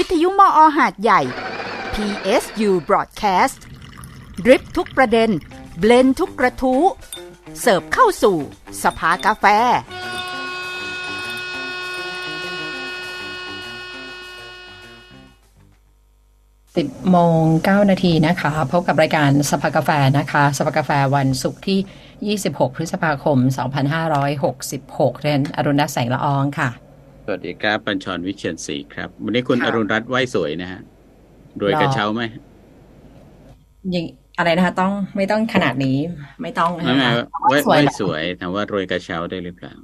วิทยุมออหาดใหญ่ PSU Broadcast ดริปทุกประเด็น เบลนทุกกระทู้ เสิร์ฟเข้าสู่ สภากาแฟ สิบโมงเก้านาทีนะคะ พบกับรายการสภากาแฟนะคะ สภากาแฟวันศุกร์ที่ 26 พฤษภาคม 2566เรนอรุณแสงละอองค่ะ สวัสดีครับปัญชรวิเชียนศรีครับ วันนี้คุณค่ะอรุณรัตน์ไหวสวยนะฮะรวยกระเช้าไหมยิงอะไรนะคะ ต้องไม่ต้องขนาดนี้ ไม่ต้องไม่นะไม่คะไหวสวยไหวเหรอสวยถามว่ารวยกระเช้าได้หรือเปล่า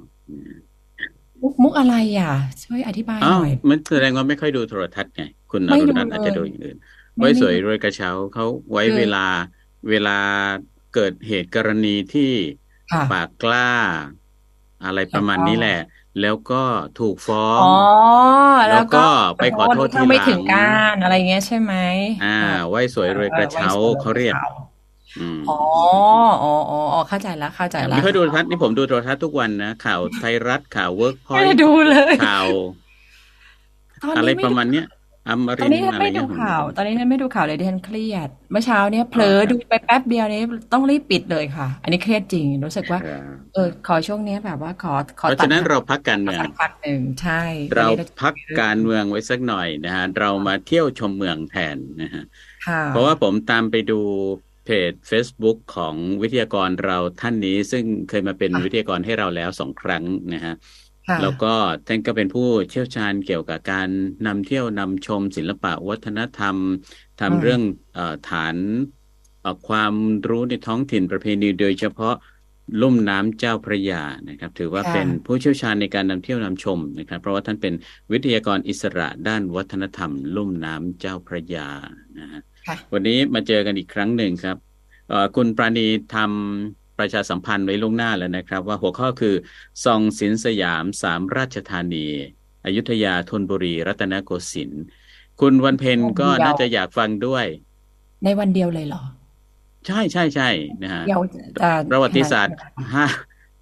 มุกมุกอะไรอะ ช่วยอธิบายอ้าหวน่อยมันแสดงว่าไม่ค่อยดูโทรทัศน์ไง คุณอไม่รุดูณรัตน์อาจจะเลยดูอย่างอื่นไม่ไหวสวยไม่ดูรวยกระเช้าเขาไว้คือเวลาเวลาเกิดเหตุกรณีที่ค่ะปากกล้า อะไรประมาณแล้วก็นี้แหละ แล้วก็ถูกฟ้องอ๋อแล้วก็ไปขอโทษทีถ้าไม่หลังถึงการอะไรเงี้ยใช่ไหมอ่าไหวสวยรวยกระเช้าออไว้สวยเขาเรียกกะช้อืมอ๋ออ๋ออ๋ออ๋อเข้าใจแล้วเข้าใจแล้วไม่ค่อยดูโทรทัศน์นี่ผมดูโทรทัศน์ทุกวันนะข่าวไทยรัฐข่าวเวิร์กพอไม่ยได้ดูเลยข่าวตอนอะไรนี้ไม่ประดูมาณเนี้ย อมตอรินนนี้ทฉัร์นอะไรไม่ดูเงี้ยผมข่าว ตอนนี้ฉันไม่ดูข่าวเลยดิฉันเครียด เมื่อเช้าเนี้ยเผลอครับดูไปแป๊บเดียวนี้ต้องรีบปิดเลยค่ะ อันนี้เครียดจริงรู้สึกว่าครับเออขอช่วงเนี้ยแบบว่าขอขอเพราะตัดฉะนั้นเราพักการเมืองสักพักหนึ่งใช่ เราวันนี้จะพักการเมืองไว้สักหน่อยนะฮะเรามาเที่ยวชมเมืองแทนนะฮะค่ะเพราะว่าผมตามไปดูเพจ Facebook ของวิทยากรเราท่านนี้ ซึ่งเคยมาเป็นค่ะวิทยากรให้เราแล้วสองครั้งนะฮะค่ะ แล้วก็ท่านก็เป็นผู้เชี่ยวชาญเกี่ยวกับการนำเที่ยวนำชมศิลปะวัฒนธรรมอืมทำเรื่องเออฐานเอ่อความรู้ในท้องถิ่นประเพณีโดยเฉพาะลุ่มน้ำเจ้าพระยานะครับ ถือว่าค่ะเป็นผู้เชี่ยวชาญในการนำเที่ยวนำชมนะครับ เพราะว่าท่านเป็นวิทยากรอิสระด้านวัฒนธรรม ลุ่มน้ำเจ้าพระยานะฮะค่ะวันนี้มาเจอกันอีกครั้งหนึ่งครับเอ่อคุณปราณีทำ ประชาสัมพันธ์ไว้ล่วงหน้าแล้วนะครับ ว่าหัวข้อคือซองศิลป์สยามสามราชธานี อยุธยาธนบุรี รัตนโกสินทร์คุณวันเพ็ญก็น่าจะอยากฟังด้วย ในวันเดียวเลยเหรอ ใช่ใช่ใช่นะฮะเดียวจะประวัติศาสตร์ห้า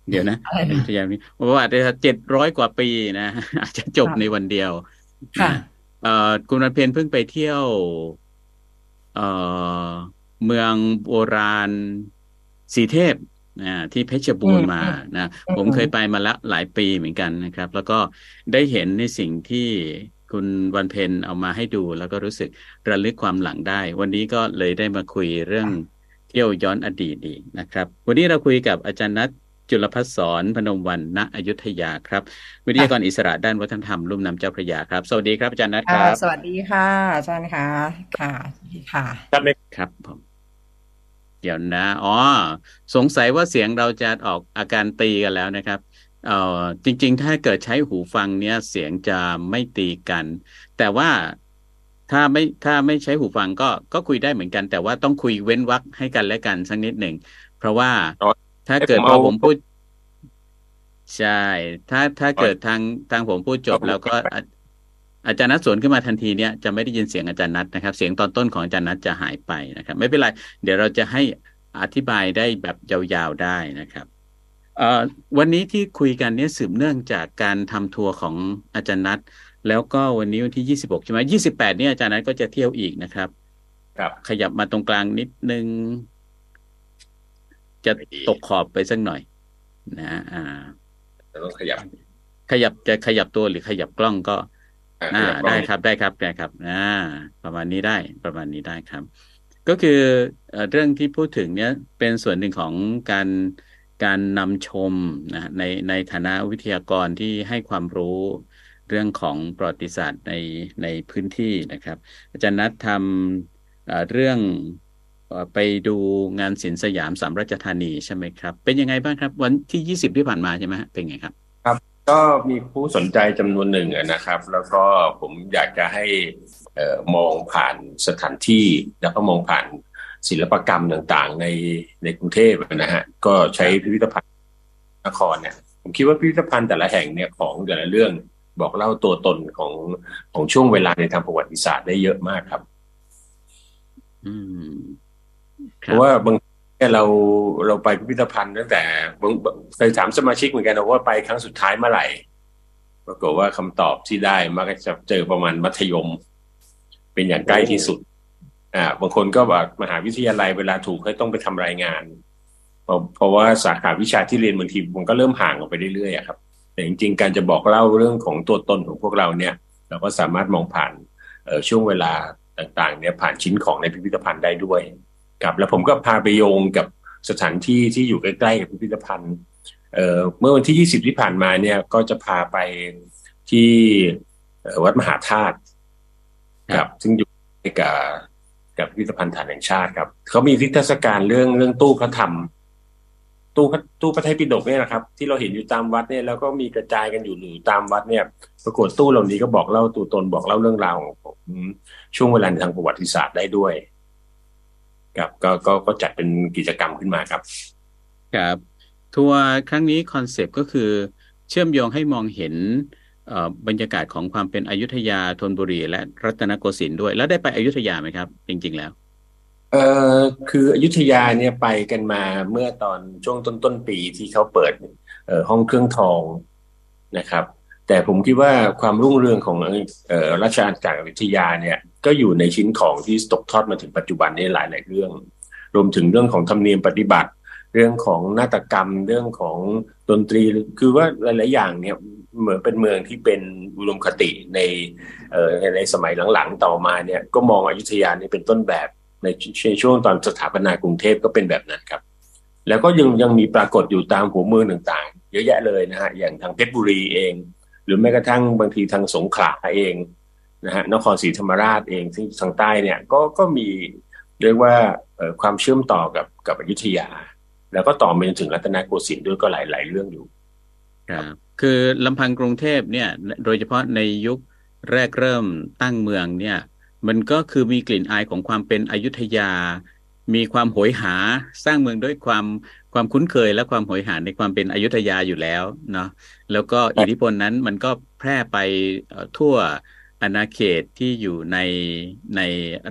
เดี๋ยวนะอะไรนะอยุธยานี้ประวัติศาสตร์เจ็ดร้อยกว่าปีนะอาจจะจบค่ะในวันเดียวค่ะนะเอ่อคุณวันเพ็ญเพิ่งไปเที่ยว เอ่อเมืองโบราณสีเทพ นะที่เพชรบูรณ์มานะอืมผมเคยไปมาแล้วหลายปีเหมือนกันนะครับ แล้วก็ได้เห็นในสิ่งที่คุณวันเพ็ญเอามาให้ดู แล้วก็รู้สึกระลึกความหลังได้ วันนี้ก็เลยได้มาคุยเรื่องเที่ยวย้อนอดีตดีนะครับ วันนี้เราคุยกับอาจารย์นัทจุลพัฒน์สอนพนมวันณอยุธยาครับ วิทยากรอิสระด้านวัฒนธรรมลุ่มน้ำเจ้าพระยาครับ สวัสดีครับอาจารย์นัทคค่ะรับ สวัสดีค่ะอาจารย์ค่ะค่ะสวัสดีค่ะครับผม เดี๋ยวนะ อ๋อ สงสัยว่าเสียงเราจะออกอาการตีกันแล้วนะครับเอ่อจริง ๆ ถ้าเกิดใช้หูฟังเนี้ยเสียงจะไม่ตีกัน แต่ว่าถ้าไม่ถ้าไม่ใช้หูฟังก็ก็คุยได้เหมือนกัน แต่ว่าต้องคุยเว้นวรรคให้กันและกันสักนิดหนึ่ง เพราะว่าถ้าเกิดพอผมพูดใช่ ถ้าถ้าเกิดทางทางผมพูดจบแล้วก็ อาอาจารย์นัทสวนขึ้นมาทันทีเนี่ยจะไม่ได้ยินเสียงอาจารย์นัทนะครับ เสียงตอนต้นของอาจารย์นัทจะหายไปนะครับ ไม่เป็นไร เดี๋ยวเราจะให้อธิบายได้แบบยาวๆได้นะครับเอ่อวันนี้ที่คุยกันเนี่ยสืบเนื่องจากการทำทัวร์ของอาจารย์นัทแล้วก็วันนี้วันที่ 26 ใช่ไหม28 เนี่ยอาจารย์นัทก็จะเที่ยวอีกนะครับ ครับขยับมาตรงกลางนิดนึง จะตกขอบไปสักหน่อยนะ อ่าแต่ต้องขยับ ขยับจะขยับตัวหรือขยับกล้องก็ อ่าอ่าขยับกล้ได้องครับได้ครับได้ครับอ่าประมาณนี้ได้ประมาณนี้ได้ครับ ก็คือเอ่อเรื่องที่พูดถึงเนี้ยเป็นส่วนหนึ่งของการการนำชมนะในในฐานะวิทยากรที่ให้ความรู้เรื่องของประวัติศาสตร์ในในพื้นที่นะครับ อาจารย์นัททำเอ่อเรื่องเอ่อไปดูงานศิลป์สยามสามราชธานีใช่ไหมครับ เป็นยังไงบ้างครับ วันที่ยี่สิบที่ผ่านมาใช่ไหมฮะเป็นไงครับ ก็มีผู้สนใจจำนวนหนึ่งอะนะครับ แล้วก็ผมอยากจะให้เอ่อมองผ่านสถานที่ แล้วก็มองผ่านศิลปกรรมต่างๆ ในในกรุงเทพนะฮะก็ใช้พิพิธภัณฑ์นครเนี่ยผมคิดว่าพิพิธภัณฑ์แต่ละแห่งเนี่ยของแต่ละเรื่องบอกเล่าตัวตนของของช่วงเวลาในทางประวัติศาสตร์ได้เยอะมากครับ อืมคเพรับราะว่าบางที เนี่ยเราเราไปพิพิธภัณฑ์ตั้งแต่เคยถามสมาชิกเหมือนกันว่าไปครั้งสุดท้ายเมื่อไหร่ปรากฏว่าคำตอบที่ได้มักจะเจอประมาณมัธยม เป็นอย่างใกล้ที่สุด อ่า บางคนก็บอกมหาวิทยาลัยเวลาถูกให้ต้องไปทำรายงาน เพราะเพราะว่าสาขาวิชาที่เรียนบางทีมันก็เริ่มห่างออกไปเรื่อยๆครับ แต่จริงๆ การจะบอกเล่าเรื่องของตัวตนของพวกเราเนี่ย เราก็สามารถมองผ่านช่วงเวลาต่างๆ เนี่ยผ่านชิ้นของในพิพิธภัณฑ์ได้ด้วย ครับแล้วผมก็พาไปโยงกับสถานที่ที่อยู่ใกล้ๆกับพิพิธภัณฑ์เเมื่อวันที่ 20 ที่ผ่านมาเนี่ยก็จะพาไปที่วัดมหาธาตุครับ ซึ่งอยู่กับกับพิพิธภัณฑ์ฐานแห่งชาติครับเขามีทิศศการเรื่องเรื่องตู้พระธรรม ตู้ตู้พระไตรปิฎกเนี่ยนะครับ ที่เราเห็นอยู่ตามวัดเนี่ยแล้วก็มีกระจายกันอยู่หรือตามวัดเนี่ยปรากฏตู้เหล่านี้ก็บอกเล่าตัวตนบอกเล่าเรื่องราวของช่วงเวลาทางประวัติศาสตร์ได้ด้วย ครับก็ก็ก็จัดเป็นกิจกรรมขึ้นมาครับครับทัวร์ครั้งนี้คอนเซปต์ก็คือเชื่อมโยงให้มองเห็นบรรยากาศของความเป็นอยุธยาธนบุรี และรัตนโกสินทร์ด้วย แล้วได้ไปอยุธยาไหมครับ จริง ๆ แล้วเอ่อคืออยุธยาเนี่ยไปกันมาเมื่อตอนช่วงต้นต้นปีที่เขาเปิดเอ่อห้องเครื่องทองนะครับ แต่ผมคิดว่าความรุ่งเรืองของออราชอาณาจักรอยุธยาเนี่ยก็อยู่ในชิ้นของที่ตกทอดมาถึงปัจจุบันนี้หลายหลายเรื่อง รวมถึงเรื่องของธรรมเนียมปฏิบัติ เรื่องของนาฏกรรม เรื่องของดนตรี คือว่าหลาย ๆ อย่างเนี่ยเหมือนเป็นเมืองที่เป็นอุดมคติในในสมัยหลัง ๆ ต่อมาเนี่ยก็มองอยุธยานี่เป็นต้นแบบในช่วงตอนสถาปนากรุงเทพก็เป็นแบบนั้นครับ แล้วก็ยังยังมีปรากฏอยู่ตามหัวเมืองต่าง ๆ เยอะแยะเลยนะฮะอย่างทางเพชรบุรีเอง รือแม้กระทั่งบางทีทางสงขลาเองนะฮะนครศรีธรรมราชเองที่งทางใต้เนี่ยก็ก็มีเรียกว่าความเชื่อมต่อกับกับอยุธยา แล้วก็ต่อมาจนถึงรัตนโกสินทร์ด้วยก็หลายหลายเรื่องอยู่ครับคือลำพังกรุงเทพเนี่ยโดยเฉพาะในยุคแรกเริ่มตั้งเมืองเนี่ยมันก็คือมีกลิ่นอายของความเป็นอยุธยา มีความโหยหาสร้างเมืองด้วยความความคุ้นเคยและความโหยหาในความเป็นอยุธยาอยู่แล้วเนาะแล้วก็อิทธิพลนั้นมันก็แพร่ไปทั่วอาณาเขตที่อยู่ในใน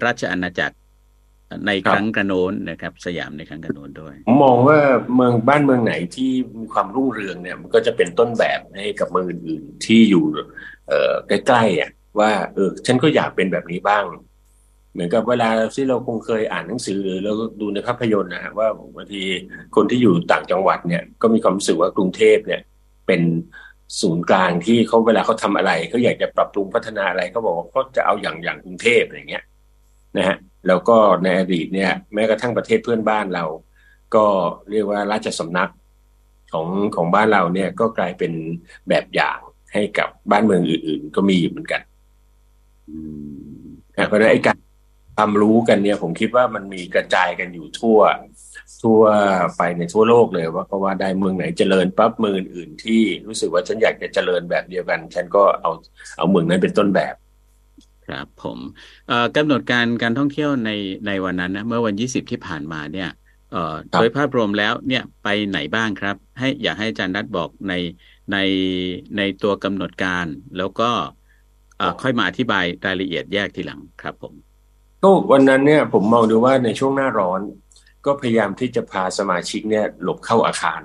ราชอาณาจักรในครั้งกระโน้นนะครับ สยามในครั้งกระโน้นด้วยผมมองว่าเมืองบ้านเมืองไหนที่มีความรุ่งเรืองเนี่ย มันก็จะเป็นต้นแบบให้กับเมืองอื่นๆที่อยู่เอ่อใกล้ๆอะว่าเออฉันก็อยากเป็นแบบนี้บ้าง เหมือนกับเวลาที่เราคงเคยอ่านหนังสือหรือเราดูในภาพยนตร์นะฮะว่าบางทีคนที่อยู่ต่างจังหวัดเนี่ยก็มีความรู้สึกว่ากรุงเทพเนี่ย เป็นศูนย์กลางที่เขาเวลาเขาทาอะไรเขาอยากจะปรับปรุงพัฒนาอะไรเขาบอกว่าเขาจะเอาอย่างอย่างกรุงเทพอะไรเงี้ยนะฮะแล้วก็ในอดีตเนี่ย แม้กระทั่งประเทศเพื่อนบ้านเรา ก็เรียกว่าราชสำนักของของบ้านเราเนี่ยก็กลายเป็นแบบอย่างให้กับบ้านเมืองอื่น ๆ ก็มีอยู่เหมือนกันเพราะฉะนั้นไอ้การ ความรู้กันเนี่ย ผมคิดว่ามันมีกระจายกันอยู่ทั่ว ทั่วไปในทั่วโลกเลย ว่าเพราะว่าได้เมืองไหนเจริญปั๊บเมืองอื่นที่รู้สึกว่าฉันอยากจะเจริญแบบเดียวกัน ฉันก็เอาเอาเมืองนั้นเป็นต้นแบบครับผมกำหนดการการท่องเที่ยวในในวันนั้นนะเมื่อวันยี่สิบที่ผ่านมาเนี่ยโดยภาพรวมแล้วเนี่ยไปไหนบ้างครับ ให้อยากให้อาจารย์นัดบอกในในในตัวกำหนดการ แล้วก็ค่อยมาอธิบายรายละเอียดแยกทีหลังครับผม ก็วันนั้นเนี่ยผมมองดูว่าในช่วงหน้าร้อน ก็พยายามที่จะพาสมาชิกเนี่ย หลบเข้าอาคาร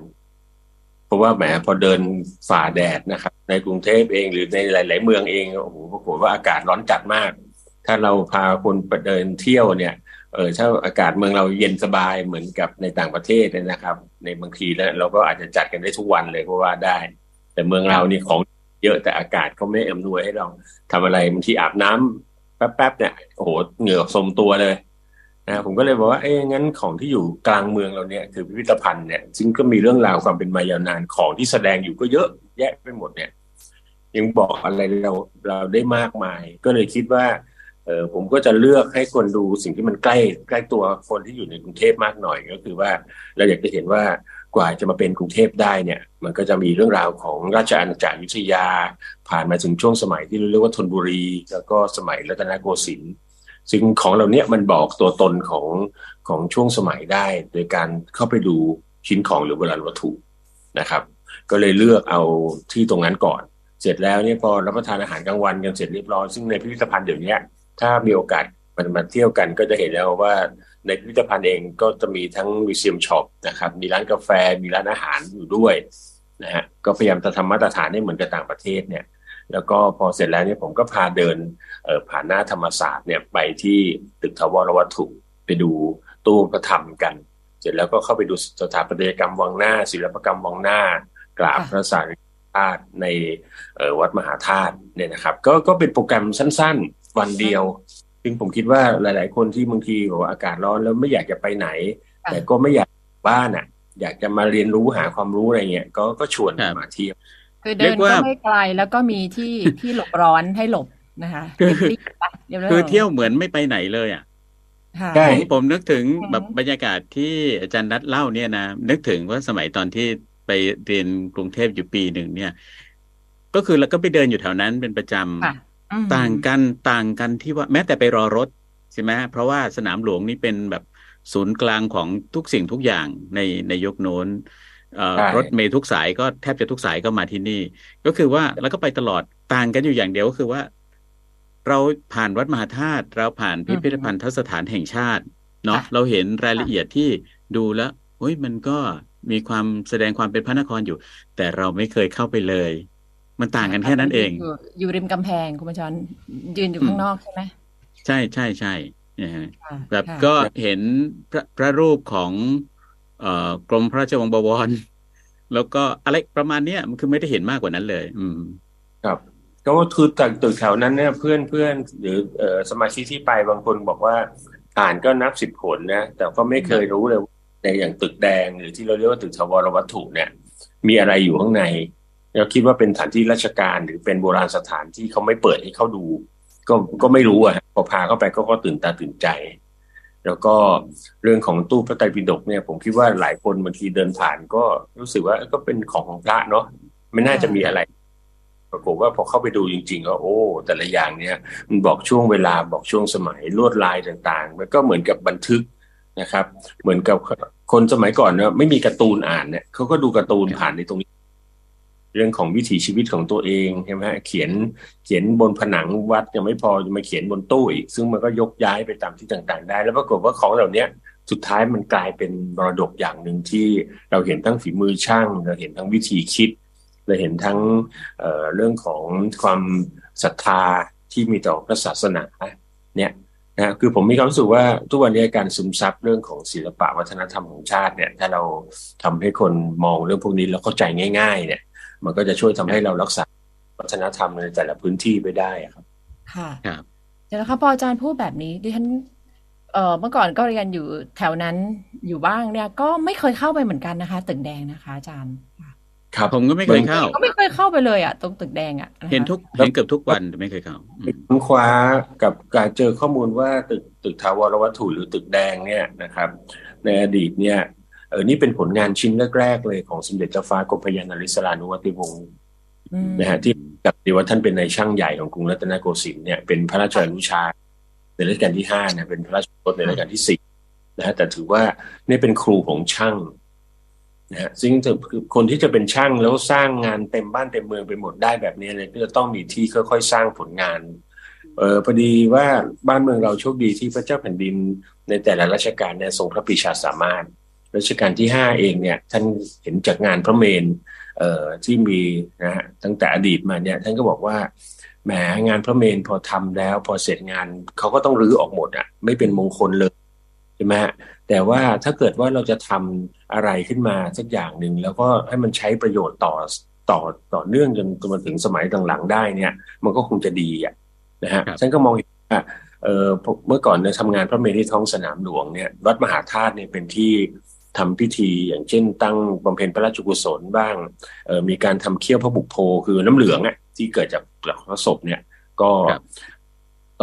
เพราะว่าแหมพอเดินฝ่าแดดนะครับ ในกรุงเทพเองหรือในหลาย ๆ เมืองเองโอ้โหปรากฏว่าอากาศร้อนจัดมาก ถ้าเราพาคนไปเดินเที่ยวเนี่ยเออถ้าอากาศเมืองเราเย็นสบายเหมือนกับในต่างประเทศนะครับ ในบางทีแล้วเราก็อาจจะจัดกันได้ทุกวันเลยเพราะว่าได้ แต่เมืองเรานี่ของเยอะแต่อากาศเขาไม่อำนวยให้เราทำอะไรบางทีอาบน้ำ แป๊บๆเนี่ยโอ้โหเหงื่อสมตัวเลยนะผมก็เลยบอกว่าเอ้งั้นของที่อยู่กลางเมืองเราเนี่ยคือพิพิธภัณฑ์เนี่ยซึ่งก็มีเรื่องราวความเป็นมายาวนานของที่แสดงอยู่ก็เยอะแยะไปหมดเนี่ย ยังบอกอะไรเราเราได้มากมาย ก็เลยคิดว่าเออผมก็จะเลือกให้คนดูสิ่งที่มันใกล้ใกล้ตัวคนที่อยู่ในกรุงเทพมากหน่อยก็คือว่าเราอยากจะเห็นว่า กว่าจะมาเป็นกรุงเทพได้เนี่ย มันก็จะมีเรื่องราวของราชอาณาจักรยุธยา ผ่านมาถึงช่วงสมัยที่เรียกว่าธนบุรี แล้วก็สมัยรัตนโกสินทร์ซึ่งของเรานี้มันบอกตัวตนของของช่วงสมัยได้ โดยการเข้าไปดูชิ้นของหรือโบราณวัตถุนะครับ ก็เลยเลือกเอาที่ตรงนั้นก่อน เสร็จแล้วเนี่ยพอรับประทานอาหารกลางวันกันเสร็จเรียบร้อยซึ่งในพิพิธภัณฑ์เดี๋ยวนี้ถ้ามีโอกาสมันมาเที่ยวกันก็จะเห็นแล้วว่า ในพิพิธภัณฑ์เองก็จะมีทั้งมิวเซียมช็อปนะครับ มีร้านกาแฟ มีร้านอาหารอยู่ด้วยนะฮะ ก็พยายามจะทำมาตรฐานให้เหมือนกับต่างประเทศเนี่ย แล้วก็พอเสร็จแล้วเนี่ยผมก็พาเดินผ่านหน้าธรรมศาสตร์เนี่ยไปที่ตึกทวรวัตถุไปดูตู้พระธรรมกัน เสร็จแล้วก็เข้าไปดูสถาปัตยกรรมวังหน้า ศิลปกรรมวังหน้ากราบพระสารีธาตุในวัดมหาธาตุเนี่ยนะครับ ก็ก็เป็นโปรแกรมสั้น ๆ วันเดียว ซึ่งผมคิดว่าหลาย ๆ คนที่บางทีบอกว่าอากาศร้อนแล้วไม่อยากจะไปไหนค่ะแต่ก็ไม่อยากอยู่บ้านอะ อยากจะมาเรียนรู้หาความรู้อะไรเงี้ยก็ก็ชวนครับมาเที่ยวคือเรีเดิยนกว่าก็ไม่ไกลแล้วก็มีที่ที่หลบร้อนให้หลบนะคะคือรีบๆไปเรียบร้อยคือเที่ยวเหมือนไม่ไปไหนเลยอะค่ะใช่ผมผมนึกถึงอืมแบบบรรยากาศที่อาจารย์นัดเล่าเนี่ยนะนึกถึงว่าสมัยตอนที่ไปเรียนกรุงเทพอยู่ปีหนึ่งเนี่ย ก็คือเราก็ไปเดินอยู่แถวนั้นเป็นประจค่ะอืมำ ต่างกันต่างกันที่ว่าแม้แต่ไปรอรถใช่ไหมเพราะว่าสนามหลวงนี่เป็นแบบศูนย์กลางของทุกสิ่งทุกอย่างในในยุคโน้นเอ่อใช่รถเมล์ทุกสายก็แทบจะทุกสายก็มาที่นี่ ก็คือว่าแล้วก็ไปตลอดต่างกันอยู่อย่างเดียวก็คือว่า เราผ่านวัดมหาธาตุเราผ่านพิพิธภัณฑสถานแห่งชาติเนาะค่ะเราเห็นรายละเอียดที่ดูแล้วเฮ้ยมันก็มีความแสดงความเป็นพระนครอยู่ แต่เราไม่เคยเข้าไปเลย มันต่างกันแค่นั้นเองยู่อยู่ริมกำแพงคุณผู้ชมยืนอยู่ข้างนอกใช่ไหมใช่ใช่ใช่นะฮะค่ะแบบค่ะก็เห็นพระพระรูปของเอ่อกรมพระราชวังบวร แล้วก็อะไรประมาณเนี้ยมันคือไม่ได้เห็นมากกว่านั้นเลย อืม ครับก็คือตึกตึกแถวนั้นเนี่ยเพื่อนเพื่อนหรือเอ่อสมาชิกที่ไปบางคนบอกว่าอ่านก็นับสิบผลนะ แต่ก็ไม่เคยรู้เลยว่าในอย่างตึกแดงหรือที่เราเรียกว่าตึกทวรวัตถุเนี่ย มีอะไรอยู่ข้างใน เราคิดว่าเป็นสถานที่ราชการหรือเป็นโบราณสถานที่เขาไม่เปิดให้เข้าดู ก็ก็ไม่รู้อะพอพาเข้าไปก็ก็ตื่นตาตื่นใจ แล้วก็เรื่องของตู้พระไตรปิฎกเนี่ย ผมคิดว่าหลายคนบางทีเดินผ่านก็รู้สึกว่าก็เป็นของของพระเนาะไม่น่าจะมีอะไรปรากฏว่าพอเข้าไปดูจริงๆก็โอ้ แต่ละอย่างเนี่ยมันบอกช่วงเวลาบอกช่วงสมัยลวดลายต่างๆ มันก็เหมือนกับบันทึกนะครับ เหมือนกับคนสมัยก่อนเนี่ยไม่มีการ์ตูนอ่านเนี่ยเขาก็ดูการ์ตูนผ่านในตรงนี้ เรื่องของวิถีชีวิตของตัวเองใช่ไหมฮะเขียนเขียนบนผนังวัดยังไม่พอจะมาเขียนบนตู้อีก ซึ่งมันก็ยกย้ายไปตามที่ต่างๆ ได้ แล้วปรากฏว่าของเหล่านี้สุดท้ายมันกลายเป็นมรดกอย่างหนึ่งที่เราเห็นทั้งฝีมือช่างเราเห็นทั้งวิธีคิดเราเห็นทั้งเเรื่องของความศรัทธาที่มีต่อพระศาสนาเนี่ยนะคือผมมีความรู้สึกว่าทุกวันนี้การซึมซับเรื่องของศิลปะวัฒนธรรมของชาติเนี่ย ถ้าเราทำให้คนมองเรื่องพวกนี้แล้วเข้าใจง่าย ๆ เนี่ย มันก็จะช่วยทำให้เรารักษาวัฒนธรรมในแต่ละพื้นที่ไปได้ครับ ค่ะครับเดี๋ยวนะคะพออาจารย์พูดแบบนี้ดิฉันเอ่อเมื่อก่อนก็เรียนอยู่แถวนั้นอยู่บ้างเนี่ยก็ไม่เคยเข้าไปเหมือนกันนะคะ ตึกแดงนะคะ อาจารย์ค่ะครับผมก็ไม่เคยเข้าก็ไม่เคยเข้าไปเลยอะตรงตึกแดงอะะคะเห็นทุกเห็นเกือบทุกวันแต่ไม่เคยเข้าอืมค้นคว้ากับการเจอข้อมูลว่าตึกตึกถาวรวัตถุหรือตึกแดงเนี่ยนะครับ ในอดีตเนี่ย เออนี่เป็นผลงานชิ้นแรกๆเลยของสมเด็จเจ้าฟ้ากรมพระยานาริศรานุวัติวงศ์อืมนะฮะที่กับดีว่าท่านเป็นในายช่างใหญ่ของกรุงรัตนโกสินทร์เนี่ยเป็นพระราชอนุชาในรัชกาลที่ห้าเนี่ยเป็นพระราชโอรสในรัชกาลที่สี่นะฮะแต่ถือว่านี่เป็นครูของช่างนะฮะซึ่งจะคนที่จะเป็นช่างแล้วสร้างงานเต็มบ้านเต็มเมืองไปหมดได้แบบนี้เลยก็จะต้องมีที่ค่อยๆ สร้างผลงานเออพอดีว่าบ้านเมืองเราโชคดีที่พระเจ้าแผ่นดินในแต่ละรัชกาลเนี่ยทรงพระปรีชาสามารถ รัชกาลที่ห้าเองเนี่ยท่านเห็นจากงานพระเมนเอ่อที่มีนะฮะตั้งแต่อดีตมาเนี่ยท่านก็บอกว่าแหมงานพระเมนพอทำแล้ว พอเสร็จงานเขาก็ต้องรื้อออกหมดอะไม่เป็นมงคลเลยใช่ไหมฮะแต่ว่าถ้าเกิดว่าเราจะทำอะไรขึ้นมาสักอย่างหนึ่งแล้วก็ให้มันใช้ประโยชน์ต่อต่อต่อเนื่องจนจนมาถึงสมัยหลังๆได้เนี่ย มันก็คงจะดีอะนะฮะครับฉันก็มองเห็นว่าเออเมื่อก่อนเนี่ยทำงานพระเมรุที่ท้องสนามหลวงเนี่ยวัดมหาธาตุเนี่ยเป็นที่ ทำพิธี อย่างเช่น ตั้งบำเพ็ญพระราชกุศลบ้างเออมีการทำเคี่ยวพระบุกโพคือน้ำเหลืองอะที่เกิดจากเปลือกพระศพเนี่ย ก็ครับ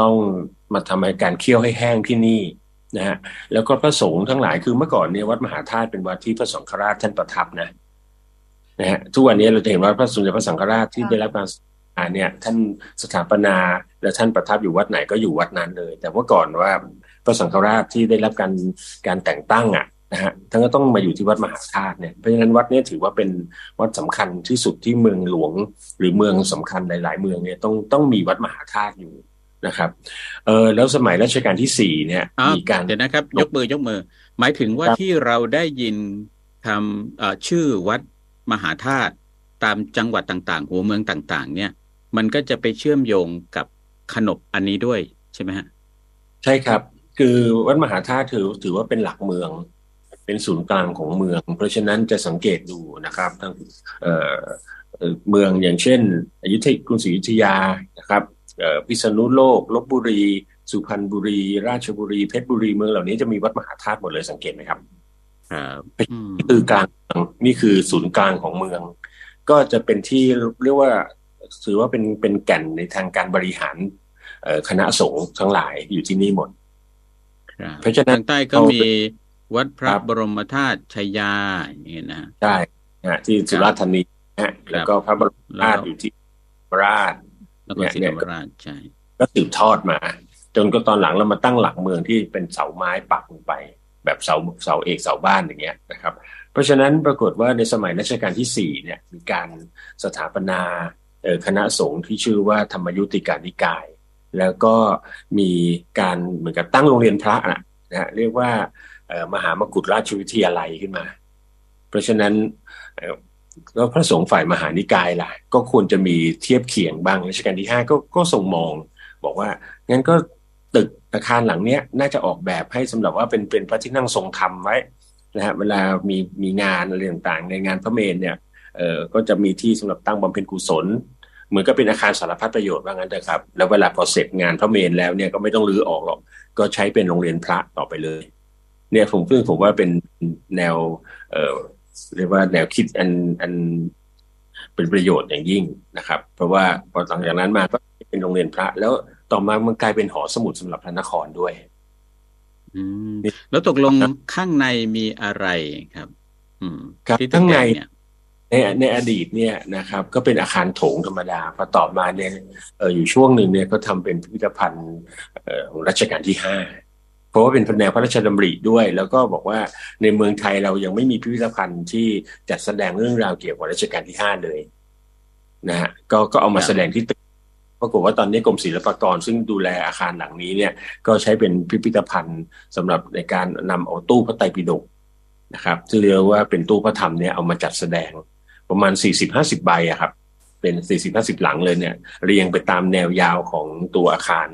ต้องมาทำให้การเคี่ยวให้แห้งที่นี่นะฮะแล้วก็พระสงฆ์ทั้งหลายคือเมื่อก่อนเนี่ยวัดมหาธาตุเป็นวัดที่พระสังฆราชท่านประทับนะนะฮะทุกวันนี้เราจะเห็นว่าพระสมเด็จพระสังฆราชที่ได้รับการอ่าเนี่ย ท่านสถาปนาและท่านประทับอยู่วัดไหนก็อยู่วัดนั้นเลย แต่เมื่อก่อนว่าพระสังฆราชที่ได้รับการการแต่งตั้งอะ นะฮะท่านก็ต้องมาอยู่ที่วัดมหาธาตุเนี่ยเพราะฉะนั้นวัดเนี้ถือว่าเป็นวัดสำคัญที่สุดที่เมืองหลวง หรือเมืองสำคัญหลาย ๆ เมืองเนี่ยต้องต้องมีวัดมหาธาตุอยู่นะครับ เออแล้วสมัยรัชกาลที่สี่เนี่ยอ้าวมีการเดี๋ยวนะครับ ยกมือยกมือ หมายถึงว่าครับที่เราได้ยินคำเอ่อชื่อวัดมหาธาตุตามจังหวัดต่างๆ หัวเมืองต่าง ๆ เนี่ย มันก็จะไปเชื่อมโยงกับขนบอันนี้ด้วยใช่ไหมฮะใช่ครับ คือวัดมหาธาตุถือถือว่าเป็นหลักเมือง เป็นศูนย์กลางของเมือง เพราะฉะนั้นจะสังเกตดูนะครับทั้งเอ่อเมืองอย่างเช่นอยุธยากรุงศรีอยุธยานะครับพิษณุโลกลบบุรี สุพรรณบุรี ราชบุรี เพชรบุรีเมืองเหล่านี้จะมีวัดมหาธาตุหมดเลยสังเกตไหมครับครับคือกลางนี่คือศูนย์กลางของเมือง ก็จะเป็นที่เรียกว่าถือว่าเป็นเป็นแก่นในทางการบริหารคณะสงฆ์ทั้งหลายอยู่ที่นี่หมดเพราะฉะนั้นทางใต้ก็มี วัดพระบรมธาตุชัยยาอย่างนี้นะใช่ที่สุราษฎร์ธานีนะแล้วก็พระบรมธาตุอยู่ที่ราชแล้วก็ศรีธรรมราชใช่ก็สืบทอดมา จนก็ตอนหลังเรามาตั้งหลักเมืองที่เป็นเสาไม้ปักลงไป แบบเสาเสาเอกเสาบ้านอย่างเงี้ยนะครับ เพราะฉะนั้นปรากฏว่าในสมัยรัชกาลที่สี่เนี่ยมีการสถาปนาคณะสงฆ์ที่ชื่อว่าธรรมยุติการนิกาย แล้วก็มีการเหมือนกับตั้งโรงเรียนพระนะนะเรียกว่า มหามกุฎราชวิทยาลัยขึ้นมา เพราะฉะนั้นแล้วพระสงฆ์ฝ่ายมหานิกายล่ะ ก็ควรจะมีเทียบเคียงบ้างรัชกาลที่ห้าก็ก็ทรงมอง บอกว่างั้นก็ตึกอาคารหลังเนี้ยน่าจะออกแบบให้สำหรับว่าเป็นเป็นพระที่นั่งทรงธรรมไว้นะฮะเวลามีมีงานอะไรต่างๆ ในงานพระเมนเนี่ยเอ่อก็จะมีที่สำหรับตั้งบำเพ็ญกุศล เหมือนก็เป็นอาคารสารพัดประโยชน์ว่างั้นเถอะครับ แล้วเวลาพอเสร็จงานพระเมนแล้วเนี่ยก็ไม่ต้องรื้อออกหรอก ก็ใช้เป็นโรงเรียนพระต่อไปเลย เนี่ยผมซึ่งผมว่าเป็นแนว เอ่อเรียกว่าแนวคิดอันอันเป็นประโยชน์อย่างยิ่งนะครับ เพราะว่าพอหลังจากนั้นมาก็เป็นโรงเรียนพระ แล้วต่อมามันกลายเป็นหอสมุดสำหรับพระนครด้วย อืมแล้วตกลงข้างในมีอะไรครับ อืมครับข้างในในในอดีตเนี่ยนะครับ ก็เป็นอาคารโถงธรรมดาพอต่อมาเนี่ยเอออยู่ช่วงหนึ่งเนี่ยก็ทำเป็นพิพิธภัณฑ์ของรัชกาลที่ห้า เพราะว่าเป็นแนวพระราชดำริด้วย แล้วก็บอกว่าในเมืองไทยเรายังไม่มีพิพิธภัณฑ์ที่จัดแสดงเรื่องราวเกี่ยวกับรัชกาลที่ห้าเลยนะฮะก็ก็เอามาแสดงที่ตึกปรากฏว่าตอนนี้กรมศิลปากรซึ่งดูแลอาคารหลังนี้เนี่ย ก็ใช้เป็นพิพิธภัณฑ์สำหรับในการนำเอาตู้พระไตรปิฎกนะครับที่เรียกว่าเป็นตู้พระธรรมเนี่ยเอามาจัดแสดงประมาณสี่สิบห้าสิบใบอะครับ เป็นสี่สิบห้าสิบหลังเลยเนี่ย เรียงไปตามแนวยาวของตัวอาคาร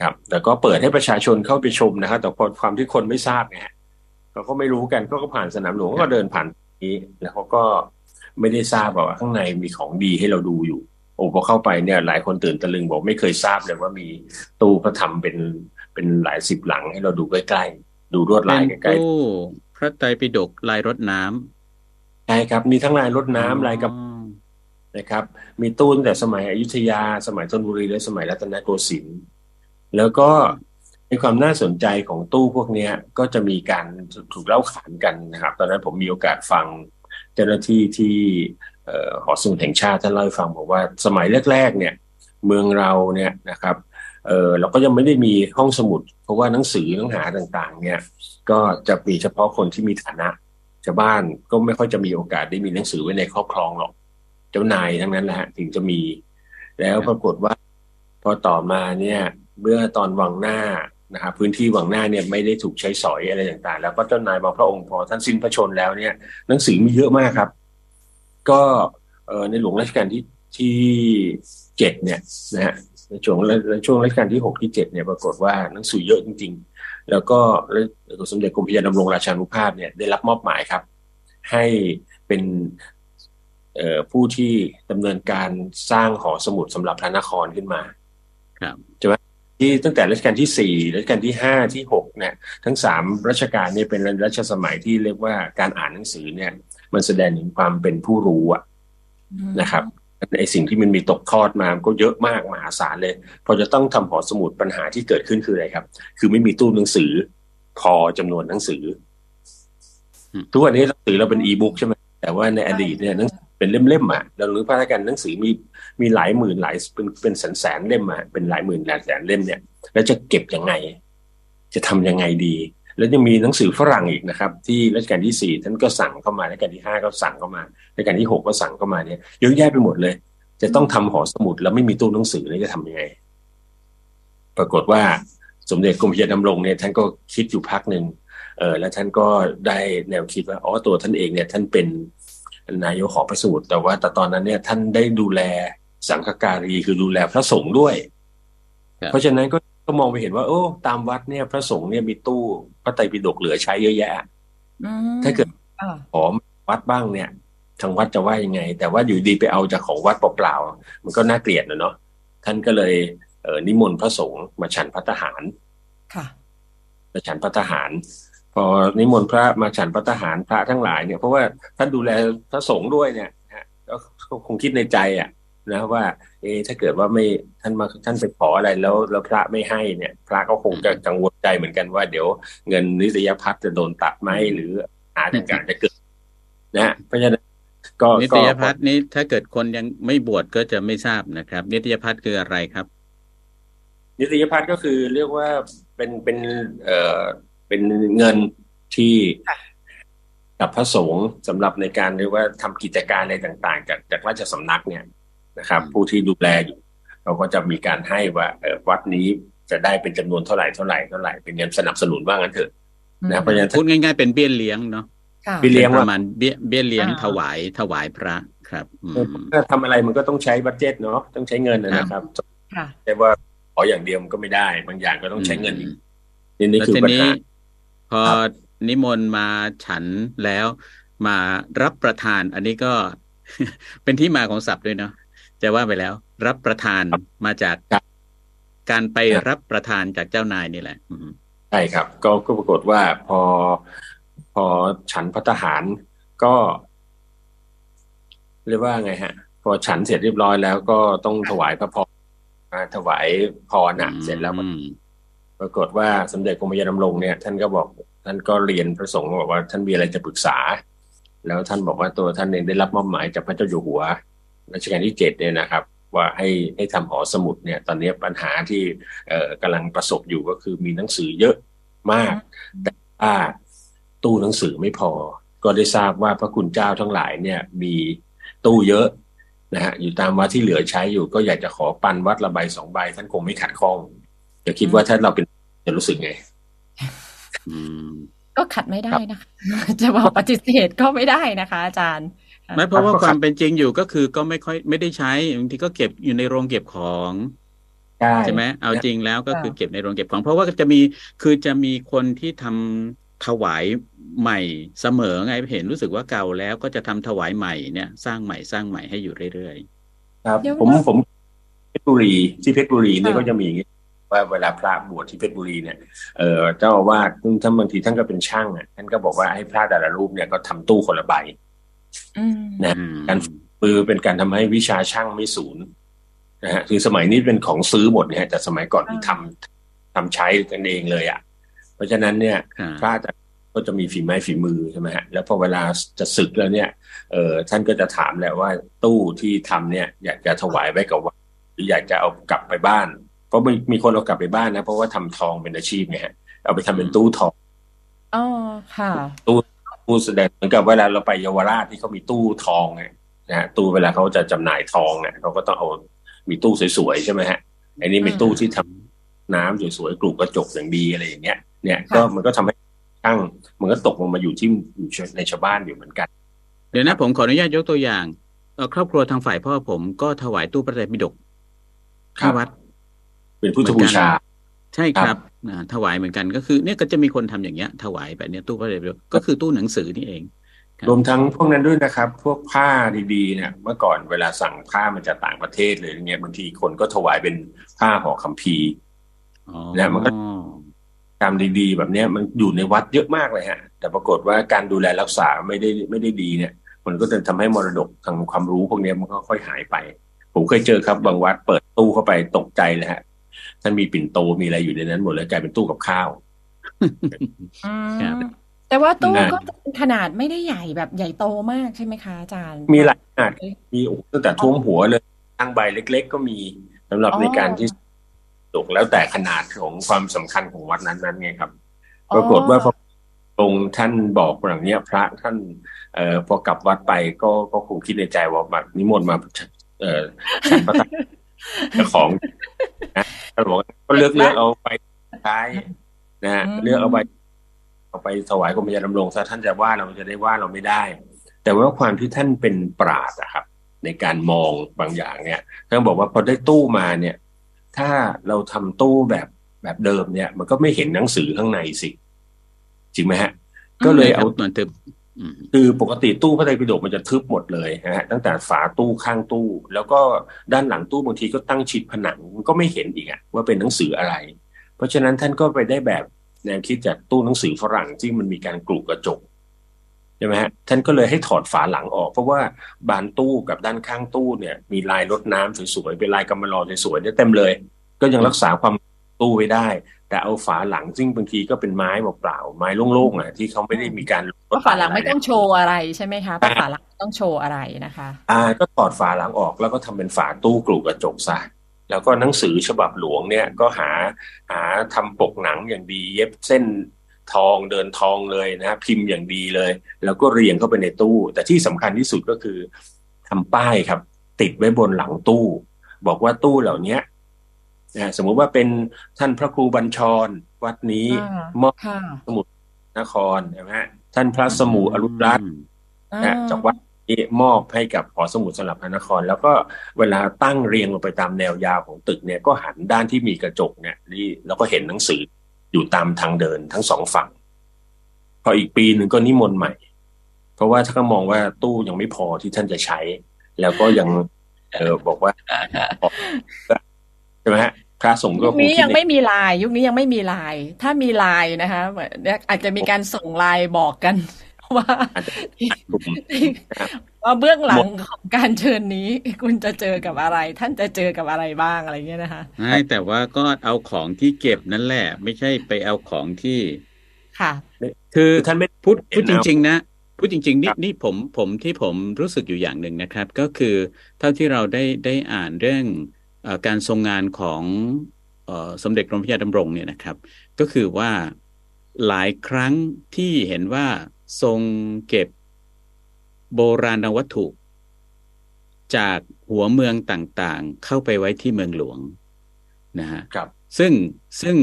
ครับแต่ก็เปิดให้ประชาชนเข้าไปชมนะครับแต่ความที่คนไม่ทราบไงเขาก็ไม่รู้กันก็ผ่านสนามหลวงก็เดินผ่านนี้ แล้วเขาก็ไม่ได้ทราบว่าข้างในมีของดีให้เราดูอยู่โอ้พอเข้าไปเนี่ย หลายคนตื่นตะลึงบอกไม่เคยทราบเลยว่ามีตู้พระธรรมเป็นเป็นหลายสิบหลังให้เราดูใกล้ๆดูรวดลายใกล้ๆตู้พระไตรปิฎกลายรถน้ำใช่ครับ มีทั้งลายรถน้ำลายกับนะครับ มีตู้ตั้งแต่สมัยอยุธยา สมัยธนบุรีและสมัยรัตนโกสินทร์ แล้วก็ในความน่าสนใจของตู้พวกนี้ก็จะมีการถูกเล่าขานกันนะครับ ตอนนั้นผมมีโอกาสฟังเจ้าหน้าที่ที่หอสมุดแห่งชาติท่านเล่าให้ฟังบอกว่าสมัยแรกๆเนี่ยเมืองเราเนี่ยนะครับเออเราก็ยังไม่ได้มีห้องสมุด เพราะว่าหนังสือหนังหาต่างๆ เนี่ย ก็จะมีเฉพาะคนที่มีฐานะชาวบ้านก็ไม่ค่อยจะมีโอกาสได้มีหนังสือไว้ในครอบครองหรอก เจ้านายทั้งนั้นแหละถึงจะมี แล้วปรากฏว่า พอต่อมาเนี่ย เมื่อตอนวังหน้านะครับพื้นที่วังหน้าเนี่ยไม่ได้ถูกใช้สอยอะไรต่างๆ แล้วก็เจ้านายบางพระองค์พอท่านสิ้นพระชนแล้วเนี่ย หนังสือมีเยอะมากครับ ก็ในหลวงรัชกาลที่ที่เจ็ดเนี่ยนะฮะในช่วงในช่วงรัชกาลที่หกที่เจ็ดเนี่ยปรากฏว่าหนังสือเยอะจริง ๆ แล้วก็สมเด็จกรมพระยาดำรงราชานุภาพเนี่ยได้รับมอบหมายครับ ให้เป็นผู้ที่ดำเนินการสร้างหอสมุดสำหรับพระนครขึ้นมา ครับใช่ไหม ที่ตั้งแต่รัชกาลที่สี่รัชกาลที่ห้าที่หกเนี่ยทั้งสามรัชกาลเนี่ยเป็นรัชสมัยที่เรียกว่าการอ่านหนังสือเนี่ย มันแสดงถึงความเป็นผู้รู้อะนะครับไอสิ่งที่มันมีตกทอดมาก็เยอะมากมหาศาลเลย พอจะต้องทำหอสมุดปัญหาที่เกิดขึ้นคืออะไรครับ คือไม่มีตู้หนังสือ พอจำนวนหนังสือทุกวันนี้หนังสือเราเป็นอีบุ๊กใช่ไหมแต่ว่าในอดีตเนี่ยหนัง เป็นเล่มๆอะเราหรือพระราชการหนังสือมีมีหลายหมื่นหลายเป็นเป็นแสนแสนเล่มอะเป็นหลายหมื่นหลายแสนเล่มเนี่ย แล้วจะเก็บยังไง จะทำยังไงดี แล้วยังมีหนังสือฝรั่งอีกนะครับ ที่รัชกาลที่สี่ท่านก็สั่งเข้ามารัชกาลที่ห้าก็สั่งเข้ามารัชกาลที่หกก็สั่งเข้ามาเนี่ยเยอะแยะไปหมดเลย จะต้องทำหอสมุดแล้วไม่มีตู้หนังสือแล้วจะทํำยังไง ปรากฏว่าสมเด็จกรมพระยาดำรงเนี่ยท่านก็คิดอยู่พักหนึ่งเออแล้วท่านก็ได้แนวคิดว่าอ๋อตัวท่านเองเนี่ย ท่านเป็น นายกของพระสูตรแต่ว่าแต่ตอนนั้นเนี่ยท่านได้ดูแลสังฆการีคือดูแลพระสงฆ์ด้วย เพราะฉะนั้นก็ก็มองไปเห็นว่า โอ้ ตามวัดเนี่ย พระสงฆ์เนี่ยมีตู้พระไตรปิฎกเหลือใช้เยอะแยะถ้าเกิดขอวัดบ้างเนี่ย ทางวัดจะว่ายังไง แต่ว่าอยู่ดีไปเอาจากของวัดเปล่าๆมันก็น่าเกลียดนะเนาะท่านก็เลยเออนิมนต์พระสงฆ์มาฉันพัตหารค่ะมาฉันพัตหารพ อนิมนต์พระมาฉันพัตหารพระทั้งหลายเนี่ยเพราะว่าท่านดูแลพระสงฆ์ด้วยเนี่ยก็คงคิดในใจอะนะว่า เอถ้าเกิดว่าไม่ท่านมาท่านไปขออะไรแล้วแล้วพระไม่ให้เนี่ย พระก็คงจะกังวลใจเหมือนกันว่าเดี๋ยวเงินนิสยพัฒน์จะโดนตัดไหมหรืออาจจะจะเกิดนะเพราะฉะนั้นก็นิตยพัฒน์นี้ถ้าเกิดคนยังไม่บวชก็จะไม่ทราบนะครับ นิตยพัฒน์คืออะไรครับ นิตยพัฒน์ก็คือเรียกว่าเป็นเป็นเอ่อ เป็นเงินที่กับพระสงฆ์สำหรับในการเรียกว่าทำกิจการอะไรต่างๆ จากจากราชสำนักเนี่ยนะครับ ผู้ที่ดูแลอยู่ เราก็จะมีการให้ว่าวัดนี้จะได้เป็นจำนวนเท่าไหร่เท่าไหร่เท่าไหร่เป็นเงินสนับสนุนว่างั้นเถอะนะเพราะฉะนั้นพูดง่ายๆเป็นเบี้ยเลี้ยงเนาะเบี้ยเลี้ยงประมาณเบี้ยเบี้ยเลี้ยงถวายถวายพระครับถ้าทำอะไรมันก็ต้องใช้บัตเจ็ตเนาะต้องใช้เงินนะครับแต่ว่าขออย่างเดียวมันก็ไม่ได้ บางอย่างก็ต้องใช้เงินอีกนี่คือปัญหา พอนิมนต์มาฉันแล้วมารับประทาน อันนี้ก็เป็นที่มาของศัพท์ด้วยเนาะจะว่าไปแล้ว รับประทานมาจากการไปรับประทานจากเจ้านายนี่แหละใช่ครับ ก็ก็ปรากฏว่าพอพอฉันพัฒหารก็ เรียกว่าไงฮะ พอฉันเสร็จเรียบร้อยแล้วก็ต้องถวายพระพรถวายพรนะเสร็จแล้ว ปรากฏว่าสมเด็จกรมยานดำรงเนี่ยท่านก็บอกท่านก็เรียนพระสงฆ์บอกว่าท่านมีอะไรจะปรึกษา แล้วท่านบอกว่าตัวท่านเองได้รับมอบหมายจากพระเจ้าอยู่หัวรัชกาลที่เจ็ดเนี่ยนะครับ ว่าให้ให้ทำหอสมุดเนี่ย ตอนนี้ปัญหาที่เอ่อกำลังประสบอยู่ก็คือมีหนังสือเยอะมาก แต่ว่าตู้หนังสือไม่พอ ก็ได้ทราบว่าพระคุณเจ้าทั้งหลายเนี่ยมีตู้เยอะนะฮะอยู่ตามวัดที่เหลือใช้อยู่ก็อยากจะขอปันวัดละใบสองใบท่านคงไม่ขัดข้อง จะคิดว่าถ้าเราเป็นจะรู้สึกไงก็ขัดไม่ได้นะคะ จะบอกปฏิเสธก็ไม่ได้นะคะ อาจารย์ไม่เพราะว่าความเป็นจริงอยู่ก็คือก็ไม่ค่อยไม่ได้ใช้บางทีก็เก็บอยู่ในโรงเก็บของใช่ไหมเอาจริงแล้วก็คือเก็บในโรงเก็บของ เพราะว่าจะมีคือจะมีคนที่ทำถวายใหม่เสมอไงเห็นรู้สึกว่าเก่าแล้วก็จะทำถวายใหม่เนี่ยสร้างใหม่สร้างใหม่ให้อยู่เรื่อยๆครับ ผมผมเพชรบุรีที่เพชรบุรีเนี่ยก็จะมีอย่างนี้ ว่าเวลาพระบวชที่เพชรบุรีเนี่ยเออเจ้าอาวาสท่านบางทีท่านก็เป็นช่างอะท่านก็บอกว่าให้พระแต่ละรูปเนี่ยก็ทำตู้คนละใบนะการมือเป็นการทำให้วิชาช่างไม่สูญนะฮะคือสมัยนี้เป็นของซื้อหมดเนี่ยแต่สมัยก่อนที่ทำทำใช้กันเองเลยอะ เพราะฉะนั้นเนี่ยพระจะก็จะมีฝีไม้ฝีมือใช่ไหมฮะแล้วพอเวลาจะศึกแล้วเนี่ยเออท่านก็จะถามแหละว่าตู้ที่ทำเนี่ย อยากจะถวายไว้กับวัดหรืออยากจะเอากลับไปบ้าน เพราะมีมีคนเอากลับไปบ้านนะ เพราะว่าทำทองเป็นอาชีพไงฮะเอาไปทำเป็นตู้ทองอ๋อค่ะ ตู้ตู้แสดงเหมือนกับเวลาเราไปเยาวราชที่เขามีตู้ทองไงนะฮะตู้เวลาเขาจะจำหน่ายทองเนี่ยเขาก็ต้องเอามีตู้สวยๆใช่ไหมฮะอันนี้เป็นตู้ที่ทำน้ำสวยๆกลุ่มกระจกอย่างดีอะไรอย่างเงี้ย เนี่ยก็มันก็ทำให้ตั้งมันก็ตกลงมาอยู่ที่อยู่ในชาวบ้านอยู่เหมือนกัน เดี๋ยวนะผมขออนุญาตยกตัวอย่างครอบครัวทางฝ่ายพ่อผมก็ถวายตู้พระไตรปิฎกที่วัด เป็นพุทธบูชา ใช่ครับถวายเหมือนกันก็คือเนี่ยก็จะมีคนทำอย่างเงี้ยถวายแบบเนี้ยตู้พระเดชก็คือตู้หนังสือนี่เองรวมทั้งพวกนั้นด้วยนะครับ พวกผ้าดีๆเนี่ยเมื่อก่อนเวลาสั่งผ้ามาจากต่างประเทศเลยเงี้ยบางทีคนก็ถวายเป็นผ้าห่อคัมภีร์เนี่ยมันก็ทำดีๆ แบบเนี้ยมันอยู่ในวัดเยอะมากเลยฮะ แต่ปรากฏว่าการดูแลรักษาไม่ได้ไม่ได้ดีเนี่ย มันก็จะทำให้มรดกทางความรู้พวกนี้มันก็ค่อยหายไป ผมเคยเจอครับบางวัดเปิดตู้เข้าไปตกใจเลยฮะ ท่านมีปิ่นโตมีอะไรอยู่ในนั้นหมดเลยกลายเป็นตู้กับข้าวแต่ว่าตู้ก็ขนาดไม่ได้ใหญ่แบบใหญ่โตมากใช่ไหมคะอาจารย์ มีหลายขนาดมีตั้งแต่ท่วมหัวเลยตั้งใบเล็ก ๆ ก็มีสำหรับในการที่ตกแล้วแต่ขนาดของความสำคัญของวัดนั้นๆไงครับ ปรากฏว่าพอตรงท่านบอกอย่างนี้พระท่านเอ่อพอกลับวัดไปก็ก็คงคิดในใจว่าแบบนิมนต์มาเอ่อฉันพระของนะ ท่านบอกก็เลือกเลือกเอาไปท้ายนะฮะเลือกเอาไปเอาไปถวายกรมยาดำรงซะท่านจะว่าเราจะได้ว่าเราไม่ได้ แต่ว่าความที่ท่านเป็นปราดอะครับ ในการมองบางอย่างเนี่ยท่านบอกว่าพอได้ตู้มาเนี่ย ถ้าเราทำตู้แบบแบบเดิมเนี่ย มันก็ไม่เห็นหนังสือข้างในสิจริงไหมฮะ ก็เลยเอามันทึบ คือปกติตู้พระไตรปิฎกมันจะทึบหมดเลยนะฮะตั้งแต่ฝาตู้ข้างตู้ แล้วก็ด้านหลังตู้บางทีก็ตั้งชิดผนังก็ไม่เห็นอีกอะว่าเป็นหนังสืออะไร เพราะฉะนั้นท่านก็ไปได้แบบแนวคิดจากตู้หนังสือฝรั่งที่มันมีการกลุกกระจกใช่ไหมฮะท่านก็เลยให้ถอดฝาหลังออก เพราะว่าบานตู้กับด้านข้างตู้เนี่ย มีลายรดน้ำสวยๆเป็นลายกำมะลอสวยๆเนี่ยเต็มเลย ก็ยังรักษาความตู้ไว้ได้ แต่เอาฝาหลังซึ่งบางทีก็เป็นไม้เปล่าๆไม้โล่งๆอะที่เขาไม่ได้มีการเพราะฝาหลังไม่ต้องโชว์อะไรใช่ไหมคะเพราะฝาหลังไม่ต้องโชว์อะไรนะคะ อ่า ก็ถอดฝาหลังออกแล้วก็ทำเป็นฝาตู้กลูกกระจกซะแล้วก็หนังสือฉบับหลวงเนี่ยก็หาหาทำปกหนังอย่างดี เย็บเส้นทองเดินทองเลยนะพิมพ์อย่างดีเลย แล้วก็เรียงเข้าไปในตู้ แต่ที่สำคัญที่สุดก็คือทำป้ายครับ ติดไว้บนหลังตู้ บอกว่าตู้เหล่านี้ นะสมมุติว่าเป็นท่านพระครูบัญชรวัดนี้อ่ามอบค่ะสมุทรนครใช่ไหมฮะท่านพระสมุอรุณรัตน์นะจากวัดนี้มอบให้กับหอสมุดสลับพระนคร แล้วก็เวลาตั้งเรียงลงไปตามแนวยาวของตึกเนี่ยก็หันด้านที่มีกระจกเนี่ยนี่แล้วก็เห็นหนังสืออยู่ตามทางเดินทั้งสองฝั่ง พออีกปีหนึ่งก็นิมนต์ใหม่ เพราะว่าถ้าเขามองว่าตู้ยังไม่พอที่ท่านจะใช้ แล้วก็ยังเออบอกว่า ใช่ไหมฮะพระสงฆ์ก็ยุคคงนี้คิดยังในไม่มีไลน์ยุคนี้ยังไม่มีไลน์ถ้ามีไลน์นะคะเหมือนอาจจะมีการส่งไลน์บอกกันว่าอาจจะกลุ่มว่าเบื้องหลังของการเชิญนี้ คุณจะเจอกับอะไร ท่านจะเจอกับอะไรบ้างอะไรเงี้ยนะคะใช่แต่ว่าก็เอาของที่เก็บนั่นแหละ ไม่ใช่ไปเอาของที่ ค่ะ คือท่านไม่พูดพูดเห็จนเอาริง ๆ นะพูดจริงๆนี่ครับนี่ผมผมที่ผมรู้สึกอยู่อย่างหนึ่งนะครับ ก็คือเท่าที่เราได้ได้อ่านเรื่องเออ การทรงงานของอสมเด็จกรมพระยาดำรงเนี่ยนะครับ ก็คือว่าหลายครั้งที่เห็นว่าทรงเก็บโบราณวัตถุ จากหัวเมืองต่างๆ เข้าไปไว้ที่เมืองหลวงนะฮะครับ ซึ่งซึ่ง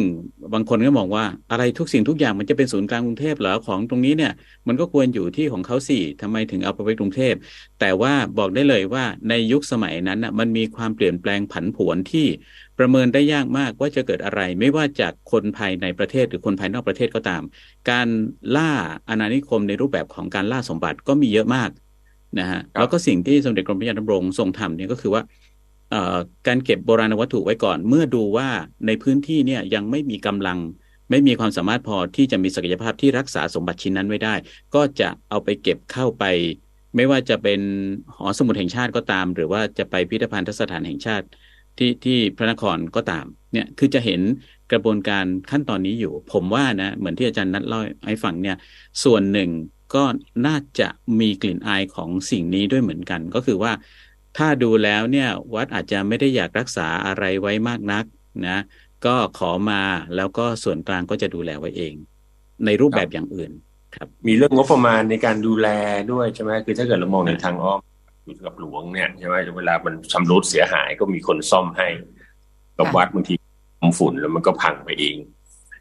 บางคนก็มองว่าอะไรทุกสิ่งทุกอย่างมันจะเป็นศูนย์กลางกรุงเทพเหรอของตรงนี้เนี่ย มันก็ควรอยู่ที่ของเขาสิทำไมถึงเอาไปไว้กรุงเทพ แต่ว่าบอกได้เลยว่าในยุคสมัยนั้นน่ะมันมีความเปลี่ยนแปลงผันผวนที่ประเมินได้ยากมากว่าจะเกิดอะไร ไม่ว่าจากคนภายในประเทศหรือคนภายนอกประเทศก็ตาม การล่าอาณานิคมในรูปแบบของการล่าสมบัติก็มีเยอะมากนะฮะแล้วก็สิ่งที่สมเด็จกรมพระยาดำรงทรงทำเนี่ยก็คือว่าเอ่อ การเก็บโบราณวัตถุไว้ก่อน เมื่อดูว่าในพื้นที่เนี่ยยังไม่มีกำลังไม่มีความสามารถพอที่จะมีศักยภาพที่รักษาสมบัติชิ้นนั้นไว้ได้ ก็จะเอาไปเก็บเข้าไป ไม่ว่าจะเป็นหอสมุดแห่งชาติก็ตาม หรือว่าจะไปพิพิธภัณฑสถานแห่งชาติที่ที่พระนครก็ตามเนี่ยคือจะเห็นกระบวนการขั้นตอนนี้อยู่ ผมว่านะเหมือนที่อาจารย์นัดเล่าให้ฟังเนี่ยส่วนหนึ่งก็น่าจะมีกลิ่นอายของสิ่งนี้ด้วยเหมือนกัน ก็คือว่า ถ้าดูแล้วเนี่ยวัดอาจจะไม่ได้อยากรักษาอะไรไว้มากนักนะก็ขอมาแล้วก็ส่วนกลางก็จะดูแลไว้เอง ในรูปแบบอย่างอื่นครับ มีเรื่องงบประมาณในการดูแลด้วยใช่ไหมคือถ้าเกิดเรามองในทางอ้อมอยู่กับหลวงเนี่ยใช่ไหมเวลามันชำรุดเสียหายก็มีคนซ่อมให้ กับค่ะวัดบางทีมฝุ่นแล้วมันก็พังไปเอง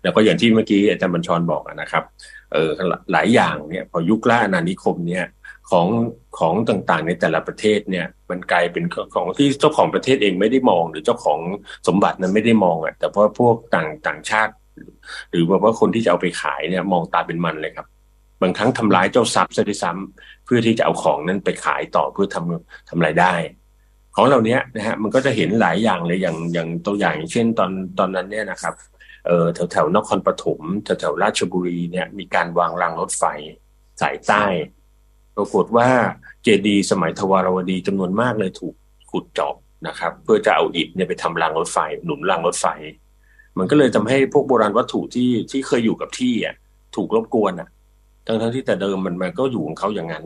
แล้วก็อย่างที่เมื่อกี้อาจารย์บัญชรบอกอะนะครับ เออหลายอย่างเนี่ย พอยุคล่าอาณานิคมเนี่ย ของของต่างๆ ในแต่ละประเทศเนี่ยมันกลายเป็นของที่เจ้าของประเทศเองไม่ได้มอง หรือเจ้าของสมบัตินั้นไม่ได้มองอะแต่เพราะพวกต่างต่างชาติ หรือแบบว่าคนที่จะเอาไปขายเนี่ยมองตาเป็นมันเลยครับ บางครั้งทำร้ายเจ้าทรัพย์ซะด้วยซ้ำเพื่อที่จะเอาของนั้นไปขายต่อเพื่อทำทำรายได้ ของเหล่านี้นะฮะมันก็จะเห็นหลายอย่างเลยอย่างอย่างตัวอย่างอย่างเช่นตอนตอนนั้นเนี่ยนะครับเออแถวแถวนครปฐมแถวแถวราชบุรีเนี่ยมีการวางรางรถไฟสายใต้ ปรากฏว่าเจดีย์สมัยทวารวดีจำนวนมากเลยถูกขุดเจาะนะครับ เพื่อจะเอาอิฐเนี่ยไปทำรางรถไฟ หนุนรางรถไฟ มันก็เลยทำให้พวกโบราณวัตถุที่ที่เคยอยู่กับที่อะถูกรบกวนอะ ทั้งทั้งที่แต่เดิมมันมันก็อยู่ของเขาอย่างนั้น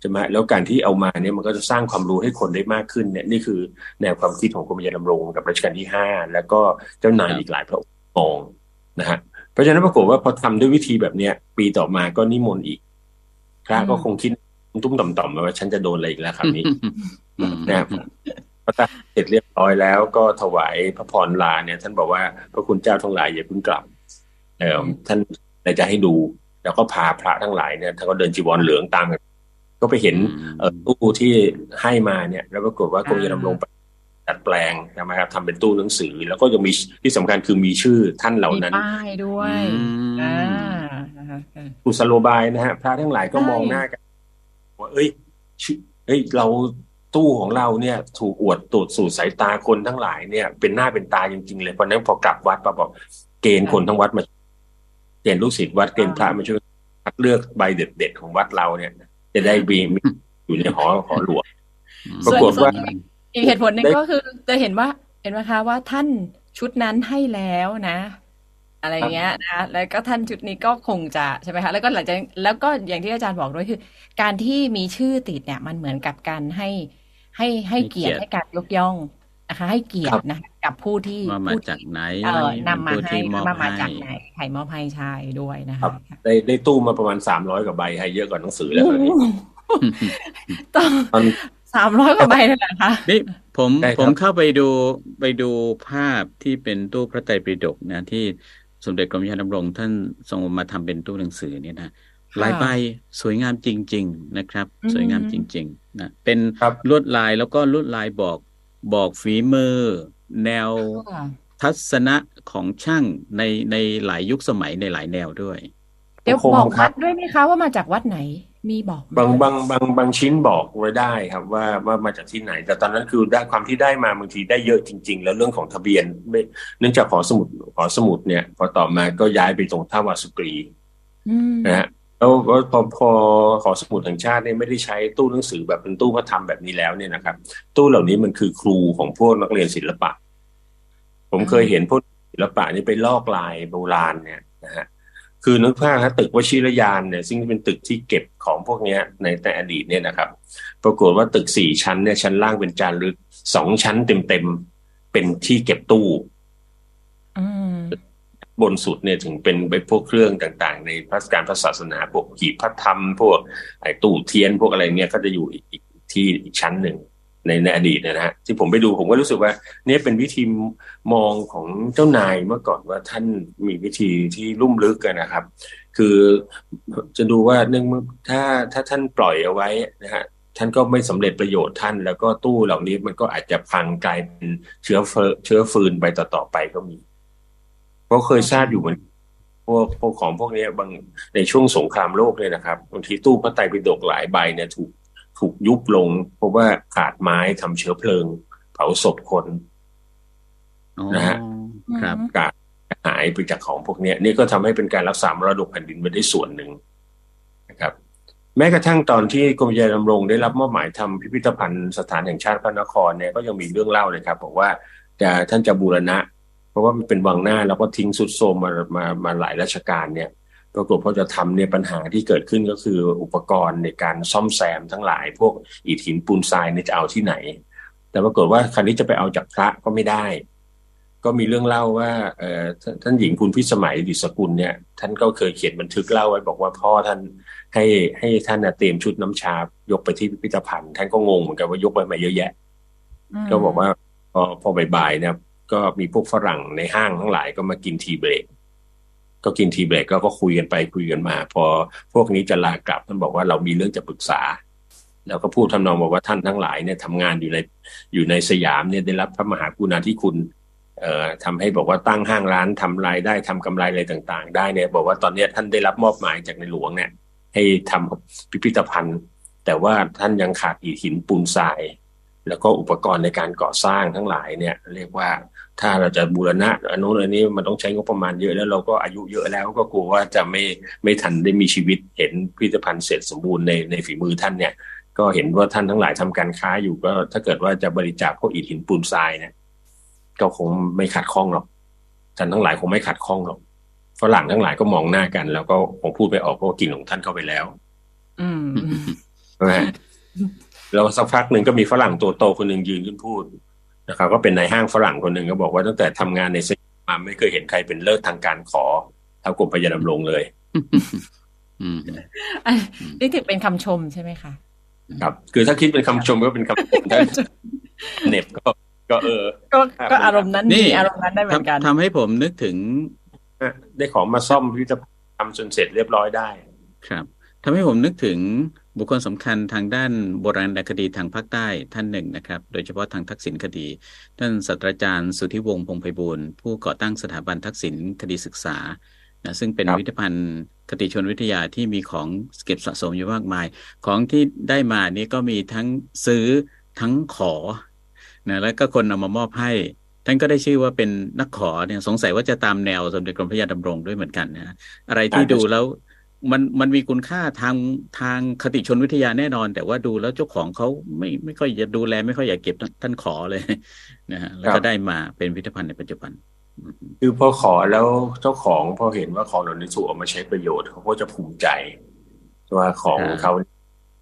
ใช่ไหมแล้วการที่เอามาเนี่ยมันก็จะสร้างความรู้ให้คนได้มากขึ้นเนี่ยนี่คือแนวความคิดของกรมพระยาดำรงกับรัชกาลที่ห้าแล้วก็เจ้านายอีกหลายพระองค์มองนะฮะเพราะฉะนั้นปรากฏว่าพอทำด้วยวิธีแบบเนี้ยปีต่อมาก็นิมนต์อีกพระก็คงคิด ตุ้มต่อมๆว่าฉันจะโดนอะไรอีกแล้วคราวนี้อืมนะครับพอตัดเสร็จเรียบร้อยแล้วก็ถวายพระพรลาเนี่ย ท่านบอกว่าพระคุณเจ้าทั้งหลายอย่าเพิ่งกลับเออท่านจะให้ดู แล้วก็พาพระทั้งหลายเนี่ยท่านก็เดินจีวรเหลืองตามกันก็ไปเห็นอืมเออตู้ที่ให้มาเนี่ย แล้วปรากฏว่ากรมจะดำรงไปดัดแปลงใช่ไหมครับทำเป็นตู้หนังสือ แล้วก็ยังมีที่สำคัญคือมีชื่อท่านเหล่ามีนั้นป้ายด้วยอืมอ่านะคะกุศโลบายนะฮะพระทั้งหลายก็ใช่มองหน้ากัน ว่าเอ้ยชื่อเอ้ย เราตู้ของเราเนี่ย ถูกอวดตรวจสู่สายตาคนทั้งหลายเนี่ย เป็นหน้าเป็นตาจริงๆเลยเพราะฉะนั้นพอกลับวัดปะบอกเกณฑ์คนทั้งวัดมาเกณฑ์ลูกศิษย์วัดเกณฑ์พระมาช่วยคัดเลือกใบเด็ดๆของวัดเราเนี่ย จะได้มีมีอยู่ในหอหอหลวงปรากฏว่าอีกเหตุผลหนึ่งได้ก็คือจะเห็นว่า เห็นไหมคะว่าท่านชุดนั้นให้แล้วนะ อะไรเงี้ยนะแล้วก็ท่านชุดนี้ก็คงจะใช่ไหมคะแล้วก็หลังจากแล้วก็อย่างที่อาจารย์บอกด้วยคือ การที่มีชื่อติดเนี่ยมันเหมือนกับการให้ให้ให้เกียรติให้ให้เกียรติการยกย่องนะคะให้เกียรครัติบนะกับผู้ที่ว่ามาผู้จากไหนเออนำมาผู้ให้ที่มอบมามาให้จากไหนใครมอบให้ใช่ด้วยนะครัคะบได้ได้ตู้มาประมาณสามร้อยกว่าใบให้เยอะกว่าหนังสือแล้วตอนนี้ต้องตอนสามร้อยกว่าใบเลยเหรอคะนี่ผมได้ครับผมเข้าไปดูไปดูภาพที่เป็นตู้พระไตรปิฎกนะที่ สมเด็จกรมยานดำรง ท่านทรงมาทำเป็นตู้หนังสือเนี่ยนะลายใบสวยงามจริง ๆนะครับอืมสวยงามจริง ๆ นะเป็นครับลวดลายแล้วก็ลวดลายบอกบอกฝีมือ แนวค่ะทัศนะของช่างในในหลายยุคสมัยในหลายแนวด้วย เดี๋ยวคงบอกครัวับดด้วยไหมคะว่ามาจากวัดไหน มีบอกไหมบางบางบางบางชิ้นบอกไว้ได้ครับว่าว่ามาจากที่ไหน แต่ตอนนั้นคือได้ความที่ได้มาบางทีได้เยอะจริง ๆ แล้วเรื่องของทะเบียนไม่เนื่องจากหอสมุดหอสมุดเนี่ยพอต่อมาก็ย้ายไปตรงท่าวาสุกรีอืมนะฮะแล้วแล้วพอพอหอสมุดแห่งชาติเนี่ยไม่ได้ใช้ตู้หนังสือแบบเป็นตู้พระธรรมแบบนี้แล้วเนี่ยนะครับ ตู้เหล่านี้มันคือครูของพวกนักเรียนศิลปะ ผมเคยเห็นพวกศิลปะนี่ไปลอกลายโบราณเนี่ยนะฮะ คือนึกภาพฮะตึกวชิรยานเนี่ยซึ่งเป็นตึกที่เก็บของพวกเนี้ยในในอดีตเนี่ยนะครับ ปรากฏว่าตึกสี่ชั้นเนี่ยชั้นล่างเป็นจารึกสองชั้นเต็มๆเป็นที่เก็บตู้อืมบนสุดเนี่ยถึงเป็นไปพวกเครื่องต่าง ๆ ในพระการพระศาสนาพวกหีบพระธรรม พวกไอ้ตู้เทียนพวกอะไรเนี่ยก็จะอยู่อีกอีกที่อีกชั้นหนึ่ง ในในอดีตนะฮะที่ผมไปดูผมก็รู้สึกว่าเนี่ยเป็นวิธีมองของเจ้านายเมื่อก่อนว่าท่านมีวิธีที่ลุ่มลึกกันนะครับ คือจะดูว่าเนื่องเมื่อถ้าถ้าท่านปล่อยเอาไว้นะฮะท่านก็ไม่สำเร็จประโยชน์ท่าน แล้วก็ตู้เหล่านี้มันก็อาจจะพังกลายเป็นเชื้อเฟเชื้อฟืนไปต่อๆไปก็มี เพราะเคยทราบอยู่เหมือนพวกพวกของพวกนี้บางในช่วงสงครามโลกเลยนะครับบางทีตู้พระไตรปิฎกหลายใบเนี่ยถูก ถูกยุบลง เพราะว่าขาดไม้ทำเชื้อเพลิง เผาศพคนอ๋อนะฮะครับกาดหายไปจากของพวกเนี้ยนี่ก็ทำให้เป็นการรักษามรดกแผ่นดินไปได้ส่วนหนึ่งนะครับ แม้กระทั่งตอนที่กรมยานดำรงได้รับมอบหมายทำพิพิธภัณฑ์สถานแห่งชาติพระนครเนี่ยก็ยังมีเรื่องเล่าเลยครับบอกว่าจะท่านจะบูรณะ เพราะว่ามันเป็นวังหน้าแล้วก็ทิ้งสุดโทรมมามามาหลายราชการเนี่ย ปรากฏพอจะทำเนี่ยปัญหาที่เกิดขึ้นก็คืออุปกรณ์ในการซ่อมแซมทั้งหลาย พวกอิฐหินปูนทรายเนี่ยจะเอาที่ไหน แต่ปรากฏว่าครั้นี้จะไปเอาจากพระก็ไม่ได้ ก็มีเรื่องเล่าว่าเอ่อท่านท่านหญิงคุณพิสมัยดิศกุลเนี่ยท่านก็เคยเขียนบันทึกเล่าไว้บอกว่าพ่อท่านให้ให้ท่านน่ะเตรียมชุดน้ำชายกไปที่พิพิธภัณฑ์ ท่านก็งงเหมือนกันว่ายกไปมาเยอะแยะมก็บอกว่าพอพอบ่ายๆเนี่ยก็มีพวกฝรั่งในห้างทั้งหลายก็มากินทีเบรก ก็กินทีเบรกก็ก็คุยกันไปคุยกันมา พอพวกนี้จะลากลับท่านบอกว่าเรามีเรื่องจะปรึกษา แล้วก็พูดทำนองบอกว่าท่านทั้งหลายเนี่ยทำงานอยู่ในอยู่ในสยามเนี่ยได้รับพระมหากรุณาธิคุณเอ่อทำให้บอกว่าตั้งห้างร้านทำรายได้ทำกำไรอะไรต่าง ๆ ได้เนี่ยบอกว่าตอนเนี้ยท่านได้รับมอบหมายจากในหลวงเนี่ย ให้ทำพิพิธภัณฑ์ แต่ว่าท่านยังขาดอิฐหินปูนทราย แล้วก็อุปกรณ์ในการก่อสร้างทั้งหลายเนี่ย เรียกว่า ถ้าเราจะบูรณะอันนู้นอันนี้มันต้องใช้งบประมาณเยอะแล้วเราก็อายุเยอะแล้วก็กลัวว่าจะไม่ไม่ทันได้มีชีวิตเห็นพิพิธภัณฑ์เสร็จสมบูรณ์ในในฝีมือท่านเนี่ย ก็เห็นว่าท่านทั้งหลายทำการค้าอยู่ก็ถ้าเกิดว่าจะบริจาคพวกอิฐหินปูนทรายเนี่ยก็คงไม่ขัดข้องหรอกท่านทั้งหลายคงไม่ขัดข้องหรอกฝรั่งทั้งหลายก็มองหน้ากัน แล้วก็คงพูดไปออกเพราะว่ากินของท่านเข้าไปแล้ว อืมนะฮะแล้วสักพักหนึ่งก็มีฝรั่งตัวโตคนหนึ่งยืนขึ้นพูด นะครับก็เป็นนายห้างฝรั่งคนหนึ่งก็บอกว่าตั้งแต่ทำงานในสยามมาไม่เคยเห็นใครเป็นเลิศทางการขอเท่ากรมพยาดำรงเลยอืมอันนี่ถือเป็นคำชมใช่ไหมคะครับ คือถ้าคิดเป็นคำชมก็เป็นคำชมถ้าเหน็บก็ก็เออก็ครับก็อารมณ์นั้นนี่มีอารมณ์นั้นได้เหมือนกันทำทำให้ผมนึกถึง ได้ของมาซ่อมพิพิธภัณฑ์ทำจนเสร็จเรียบร้อยได้ ครับทำให้ผมนึกถึง บุคคลสำคัญทางด้านโบราณคดีทางภาคใต้ท่านหนึ่งนะครับ โดยเฉพาะทางทักษิณคดี ท่านศาสตราจารย์สุทธิวงศ์พงไพบูลย์ผู้ก่อตั้งสถาบันทักษิณคดีศึกษานะซึ่งเป็นครับวิทยาพันธ์คติชนวิทยาที่มีของเก็บสะสมอยู่มากมาย ของที่ได้มานี้ก็มีทั้งซื้อทั้งขอนะแล้วก็คนเอามามอบให้ ท่านก็ได้ชื่อว่าเป็นนักขอเนี่ยสงสัยว่าจะตามแนวสมเด็จกรมพระยาดำรงด้วยเหมือนกันนะอะไรที่ดูแล้ว มันมันมีคุณค่าทางทางคติชนวิทยาแน่นอน แต่ว่าดูแล้วเจ้าของเขาไม่ไม่ค่อยจะดูแล ไม่ค่อยอยากเก็บท่านขอเลยนะฮะแล้วครัก็บได้มาเป็นพิพิธภัณฑ์ในปัจจุบันอืมคือพอขอแล้วเจ้าของพอเห็นว่าของเหล่านี้ถูกเอามาใช้ประโยชน์เขาก็จะภูมิใจว่าของครับเขา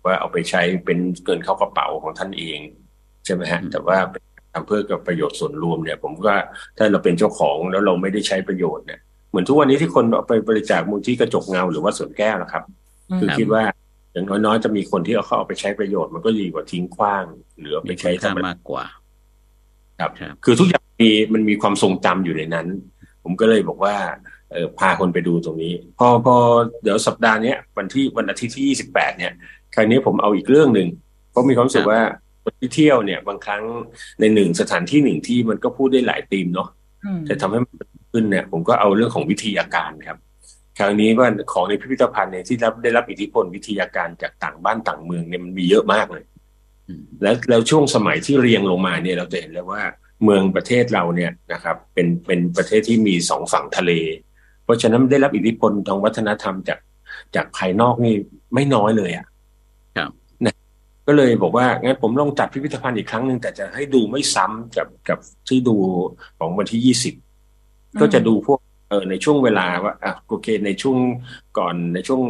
ว่าเอาไปใช้เป็นเงินเข้ากระเป๋าของท่านเองใช่ไหมฮะอืมแต่ว่าเป็นทำเพื่อกับประโยชน์ส่วนรวมเนี่ย ผมก็ถ้าเราเป็นเจ้าของแล้วเราไม่ได้ใช้ประโยชน์เนี่ย เหมือนทุกวันนี้ที่คนเอาไปบริจาคมูลที่กระจกเงาหรือว่าสวนแก้วนะครับ คือครับคิดว่าอย่างน้อยๆจะมีคนที่เอาเข้าเอาไปใช้ประโยชน์มันก็ดีกว่าทิ้งขว้าง หรือเอาไปมีคุใช้ณธรค่ารมดามากกว่าครับครับ คือทุกอย่างมีมันมีความทรงจำอยู่ในนั้น ผมก็เลยบอกว่าเออพาคนไปดูตรงนี้ พอพอเดี๋ยวสัปดาห์เนี้ยวันที่วันอาทิตย์ที่ยี่สิบแปดเนี่ย ครั้งนี้ผมเอาอีกเรื่องหนึ่งเพราะมีความรู้สึกว่าคนที่เที่ยวเนี่ย บางครั้งในหนึ่งสถานที่หนึ่งที่มันก็พูดได้หลายธีมเนาะอืมแต่ทำให้มัน ขึ้นเนี่ยผมก็เอาเรื่องของวิทยาการครับครั้งนี้ว่าของในพิพิธภัณฑ์เนี่ยที่รับได้รับอิทธิพลวิทยาการจากต่างบ้านต่างเมืองเนี่ยมันมีเยอะมากเลยอืมแล้วแล้วช่วงสมัยที่เรียงลงมาเนี่ยเราจะเห็นเลยว่าเมืองประเทศเราเนี่ยนะครับ เป็นเป็นประเทศที่มีสองฝั่งทะเล เพราะฉะนั้นได้รับอิทธิพลทางวัฒนธรรมจากจากภายนอกนี่ไม่น้อยเลยอะครับนะก็เลยบอกว่างั้นผมลองจัดพิพิธภัณฑ์อีกครั้งหนึ่งแต่จะให้ดูไม่ซ้ำกับกับที่ดูของวันที่ยี่สิบ ก็จะดูพวกเออในช่วงเวลาว่าอะโอเค ในช่วงก่อนในช่วง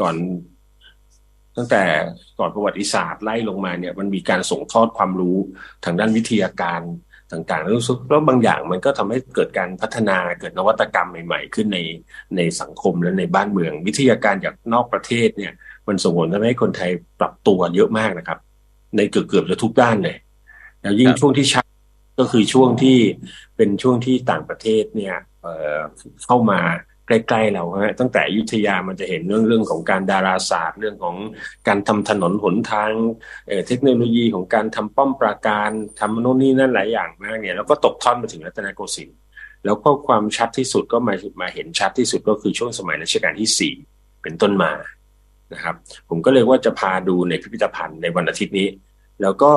ก่อน ตั้งแต่ก่อนประวัติศาสตร์ไล่ลงมาเนี่ย มันมีการส่งทอดความรู้ทางด้านวิทยาการต่างๆแล้วรู้สึกแล้วบางอย่างมันก็ทำให้เกิดการพัฒนาเกิดนวัตกรรมใหม่ ๆ ขึ้นในในสังคมและในบ้านเมือง วิทยาการจากนอกประเทศเนี่ย มันส่งผลทำให้คนไทยปรับตัวเยอะมากนะครับ ในเกือบเกือบจะทุกด้านเลยแล้วยิ่งครับช่วงที่ชัด ก็คือช่วงที่เป็นช่วงที่ต่างประเทศเนี่ยเเข้ามาใกล้ๆเราฮะตั้งแต่ยุธยามันจะเห็นเรื่องเรื่องของการดาราศาสตร์ เรื่องของการทำถนนหนทางเเทคโนโลยีของการทำป้อมปราการทำโน่นนี่นั่นหลายอย่างมากเนี่ยแล้วก็ตกทอดมาถึงรัตนโกสินทร์แล้วก็ความชัดที่สุดก็มามาเห็นชัดที่สุดก็คือช่วงสมัยรัชกาลที่สี่เป็นต้นมานะครับ ผมก็เลยว่าจะพาดูในพิพิธภัณฑ์ในวันอาทิตย์นี้ แล้วก็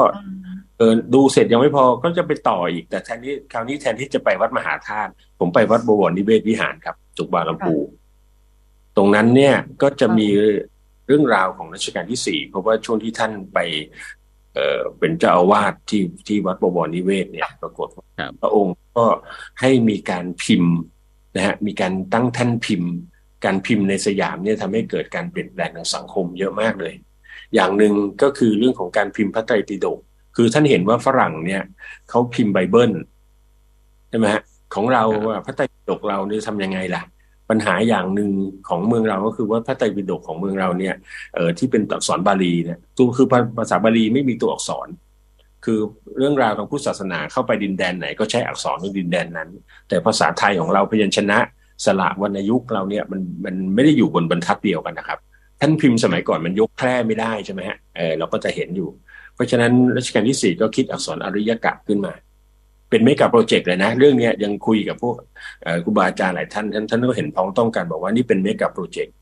เออดูเสร็จยังไม่พอก็จะไปต่ออีก แต่แทนที่คราวนี้แทนที่จะไปวัดมหาธาตุผมไปวัดบวรนิเวศวิหารครับ จุกบางลำพูตรงนั้นเนี่ยก็จะมีเรื่องราวของรัชกาลที่สี่เพราะว่าช่วงที่ท่านไป เอ่อเป็นเจ้าอาวาสที่ที่วัดบวรนิเวศเนี่ย ปรากฏว่าครับพระองค์ก็ให้มีการพิมพ์นะฮะมีการตั้งแท่านพิมพ์ การพิมพ์ในสยามเนี่ยทำให้เกิดการเปลี่ยนแปลงทางสังคมเยอะมากเลย อย่างหนึ่งก็คือเรื่องของการพิมพ์พระไตรปิฎก คือท่านเห็นว่าฝรั่งเนี่ยเขาพิมพ์ไบเบิลใช่ไหมฮะของเราครับว่าพระไตรปิฎกเราเนี่ยทำยังไงล่ะ ปัญหาอย่างหนึ่งของเมืองเราก็คือว่าพระไตรปิฎกของเมืองเราเนี่ยเอ่อที่เป็นอักษรบาลีเนี่ยตัวคือภาษาบาลีไม่มีตัวอักษร คือเรื่องราวของพุทธศาสนาเข้าไปดินแดนไหน ก็ใช้อักษรในดินแดนนั้น แต่ภาษาไทยของเราพยัญชนะสระวรรณยุกต์เราเนี่ยมันมันไม่ได้อยู่บนบรรทัดเดียวกันนะครับท่านพิมพ์สมัยก่อนมันยกแพร่ไม่ได้ใช่ไหมฮะเออเราก็จะเห็นอยู่ เพราะฉะนั้นรัชกาลที่สี่ก็คิดอักษรอริยกะขึ้นมา เป็นเมกะโปรเจกต์เลยนะ เรื่องนี้ยังคุยกับพวกครูบาอาจารย์หลายท่านท่านท่านก็เห็นพ้องต้องกันบอกว่านี่เป็นเมกะโปรเจกต์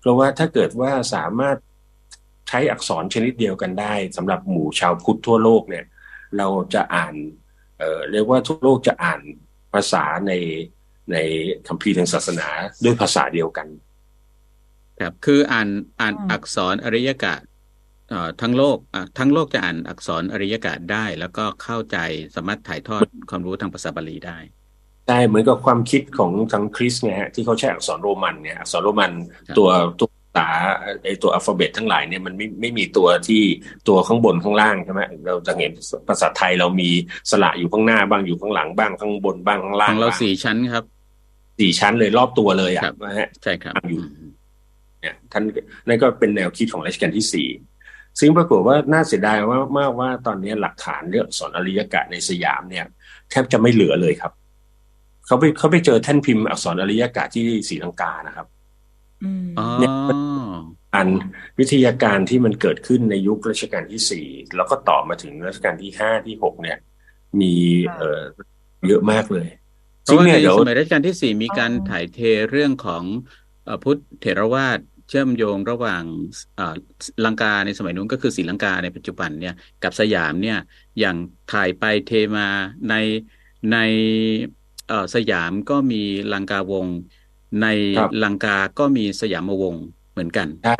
เพราะว่าถ้าเกิดว่าสามารถใช้อักษรชนิดเดียวกันได้สำหรับหมู่ชาวพุทธทั่วโลกเนี่ย เราจะอ่านเเรียกว่าทั่วโลกจะอ่านภาษาในในคัมภีร์ทางศาสนาด้วยภาษาเดียวกันครับคืออ่านอ่านอักษรอริยกะ ทั้งโลกอะทั้งโลกจะอ่านอักษรอริยกะได้ แล้วก็เข้าใจสามารถถ่ายทอดความรู้ทางภาษาบาลีได้ใช่เหมือนกับความคิดของทางคริสต์ไงฮะที่เขาใช้อักษรโรมันเนี่ยอักษรโรมันครับตัวตัวภาษาไอตัวอัลฟาเบตทั้งหลายเนี่ยมันไม่ไม่มีตัวที่ตัวข้างบนข้างล่างใช่ไหมเราจะเห็นภาษาไทยเรามีสระอยู่ข้างหน้าบ้างอยู่ข้างหลังบ้างข้างบนบ้างข้างขล่างองเราบ้างสี่ชั้นครับสี่ชั้นเลยรอบตัวเลยอะครับนะฮะใช่ครับอยู่อืมเนี่ยท่านนั่นก็เป็นแนวคิดของรัชกาลที่สี่ ซึ่งปรากฏว่าน่าเสียดายว่ามากว่าตอนนี้หลักฐานเรื่องอักษรอริยกะในสยามเนี่ย แทบจะไม่เหลือเลยครับเขาไปเขาไปเจอแท่นพิมพ์อักษรอริยกะที่ศรีลังกานะครับอืมอ๋อเนี่ยอันวิทยาการที่มันเกิดขึ้นในยุครัชกาลที่สี่แล้วก็ต่อมาถึงรัชกาลที่ห้าที่หกเนี่ย มีเอ่อเยอะมากเลยเพราะว่าเนี่ในยเดี๋ยวสมัยรัชกาลที่สี่มีการอ๋อถ่ายเทเรื่องของเอ่อพุทธเถรวาท เชื่อมโยงระหว่างเอ่อลังกาในสมัยนู้นก็คือศรีลังกาในปัจจุบันเนี่ยกับสยามเนี่ยอย่างถ่ายไปเทมาในในเอ่อสยามก็มีลังกาวงศ์ในครับลังกาก็มีสยามวงศ์เหมือนกันใช่